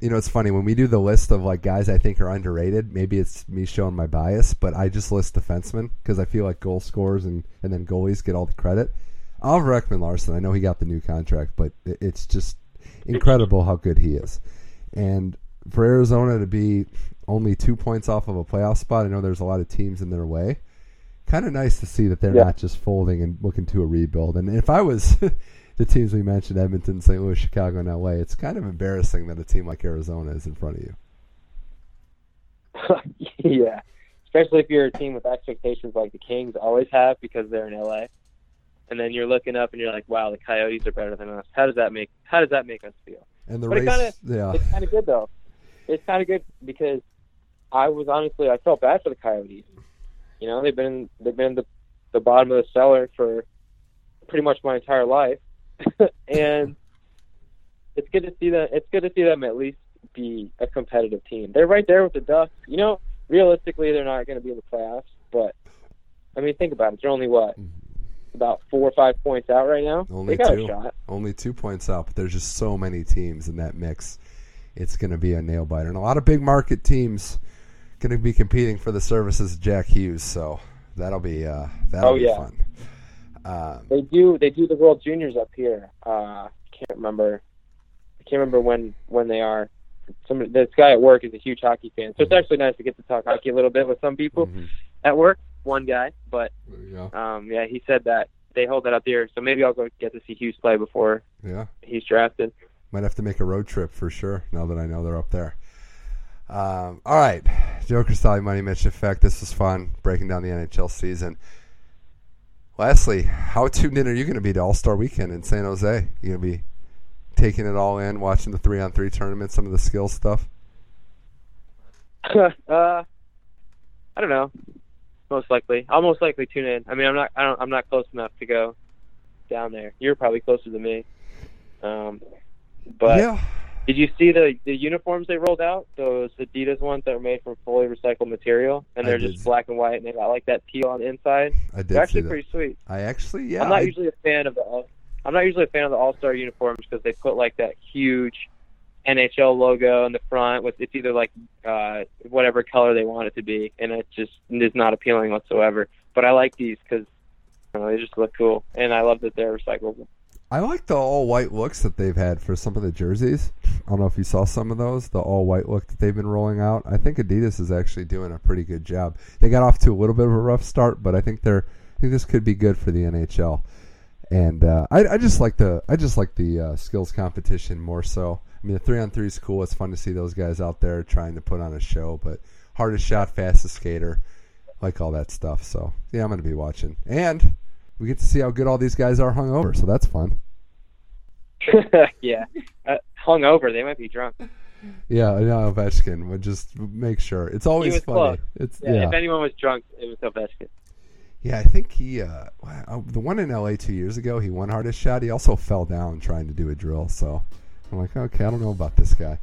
[SPEAKER 1] you know, it's funny when we do the list of like guys I think are underrated. Maybe it's me showing my bias, but I just list defensemen because I feel like goal scorers and, and then goalies get all the credit. Oliver Ekman-Larsson, I know he got the new contract, but it's just incredible how good he is. And for Arizona to be only two points off of a playoff spot, I know there's a lot of teams in their way kind of nice to see that they're
[SPEAKER 3] Yeah.
[SPEAKER 1] not just folding and looking to a rebuild. And if I was the teams we mentioned, Edmonton, St. Louis, Chicago, and LA, it's kind of embarrassing that a team like Arizona is in front of you.
[SPEAKER 3] yeah, especially if you're a team with expectations like the Kings always have because they're in LA, and then you're looking up and you're like, wow, the Coyotes are better than us. How does that make How does that make us feel?
[SPEAKER 1] And the
[SPEAKER 3] But it
[SPEAKER 1] race,
[SPEAKER 3] kinda-
[SPEAKER 1] yeah,
[SPEAKER 3] It's kind of good though. It's kind of good because I was honestly I felt bad for the Coyotes. You know, they've been they've been the the bottom of the cellar for pretty much my entire life, and it's good to see that. It's good to see them at least be a competitive team. They're right there with the Ducks. You know, realistically, they're not going to be in the playoffs, but I mean, think about it. They're only what mm-hmm. about four or five points out right now.
[SPEAKER 1] Only
[SPEAKER 3] they got
[SPEAKER 1] two.
[SPEAKER 3] a shot.
[SPEAKER 1] only two points out, but there's just so many teams in that mix. It's going to be a nail biter, and a lot of big market teams going to be competing for the services of Jack Hughes. So that'll be uh, that'll
[SPEAKER 3] Oh,
[SPEAKER 1] be
[SPEAKER 3] yeah.
[SPEAKER 1] fun. Um,
[SPEAKER 3] They do. They do the World Juniors up here. Uh, can't remember. I can't remember when when they are. Some this guy at work is a huge hockey fan, so it's actually nice to get to talk hockey a little bit with some people
[SPEAKER 1] mhm.
[SPEAKER 3] at work. One guy, but
[SPEAKER 1] There you go.
[SPEAKER 3] um, yeah, he said that they hold that up here, so maybe I'll go get to see Hughes play before
[SPEAKER 1] Yeah.
[SPEAKER 3] he's drafted.
[SPEAKER 1] Might have to make a road trip for sure. Now that I know they're up there. Um, all right, Joe Cristalli, Money Mitch Effect. This was fun breaking down the NHL season. Lastly, how tuned in are you going to be to All Star Weekend in San Jose? You going to be taking it all in, watching the three on three tournament, some of the skill stuff?
[SPEAKER 3] uh, I don't know. Most likely, I'll most likely tune in. I mean, I'm not. I don't. I'm not close enough to go down there. You're probably closer than me. Um, but
[SPEAKER 1] yeah,
[SPEAKER 3] Did you see the the uniforms they rolled out? Those Adidas ones that were made from fully recycled material, and they're just black and white, and they got like that teal on the inside.
[SPEAKER 1] I did
[SPEAKER 3] They're actually pretty sweet.
[SPEAKER 1] I actually, yeah,
[SPEAKER 3] I'm not
[SPEAKER 1] I-
[SPEAKER 3] usually a fan of the I'm not usually a fan of the All Star uniforms because they put like that huge NHL logo in the front with it's either like uh, whatever color they want it to be, and it just is not appealing whatsoever. But I like these because know, they just look cool, and I love that they're recyclable.
[SPEAKER 1] I like the all white looks that they've had for some of the jerseys. I don't know if you saw some of those, the all white look that they've been rolling out. I think Adidas is actually doing a pretty good job. They got off to a little bit of a rough start, but I think they're I think this could be good for the NHL. And uh, I, I just like the I just like the uh, skills competition more so. I mean, the three on three is cool. It's fun to see those guys out there trying to put on a show. But hardest shot, fastest skater, like all that stuff. So yeah, I'm going to be watching, and we get to see how good all these guys are hung over. So that's fun.
[SPEAKER 3] yeah, uh, hung over. They might be drunk.
[SPEAKER 1] Yeah, I know Ovechkin would just make sure. It's always funny.
[SPEAKER 3] close.
[SPEAKER 1] It's
[SPEAKER 3] Yeah,
[SPEAKER 1] yeah.
[SPEAKER 3] If anyone was drunk, it was Ovechkin.
[SPEAKER 1] Yeah, I think he uh, the one in LA two years ago. He won hardest shot. He also fell down trying to do a drill. So I'm like, okay, I don't know about this guy,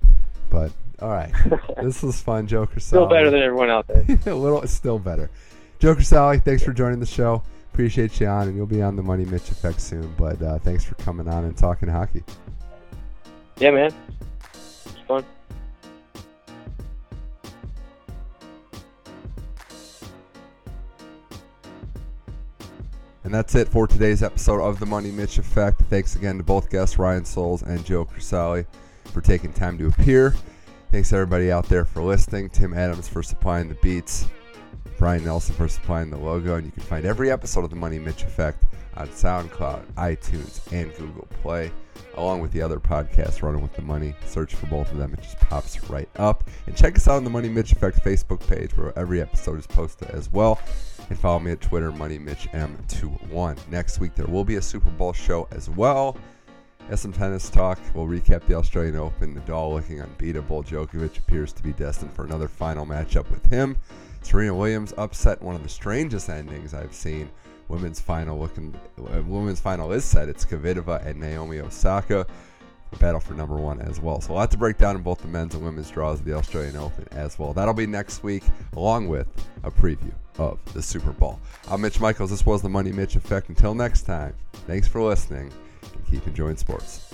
[SPEAKER 1] but all right, this was fun, Joker.
[SPEAKER 3] Still
[SPEAKER 1] Sally.
[SPEAKER 3] better than everyone out there.
[SPEAKER 1] a little, still better. Joker Sally, thanks for joining the show. Appreciate you on, and you'll be on the Money Mitch Effect soon. But uh, thanks for coming on and talking hockey.
[SPEAKER 3] yeah, man. It's fun.
[SPEAKER 1] And that's it for today's episode of the Money Mitch Effect. Thanks again to both guests, Ryan Souls and Joe Crisali, for taking time to appear. Thanks everybody out there for listening. Tim Adams for supplying the beats. Brian Nelson for supplying the logo. And you can find every episode of the Money Mitch Effect on SoundCloud, iTunes, and Google Play, along with the other podcasts running with the money. Search for both of them, it just pops right up. And check us out on the Money Mitch Effect Facebook page where every episode is posted as well. And follow me at Twitter, MoneyMitchM21. Next week there will be a Super Bowl show as well. As some tennis talk, we'll recap the Australian Open. Nadal looking unbeatable. Djokovic appears to be destined for another final matchup with him. Serena Williams upset one of the strangest endings I've seen. Women's final looking, uh, women's final is set. It's Kvitova and Naomi Osaka. Battle for number one as well. So a lot to break down in both the men's and women's draws of the Australian Open as well. That'll be next week, along with a preview of the Super Bowl. I'm Mitch Michaels. This was the Money Mitch Effect. Until next time, thanks for listening and keep enjoying sports.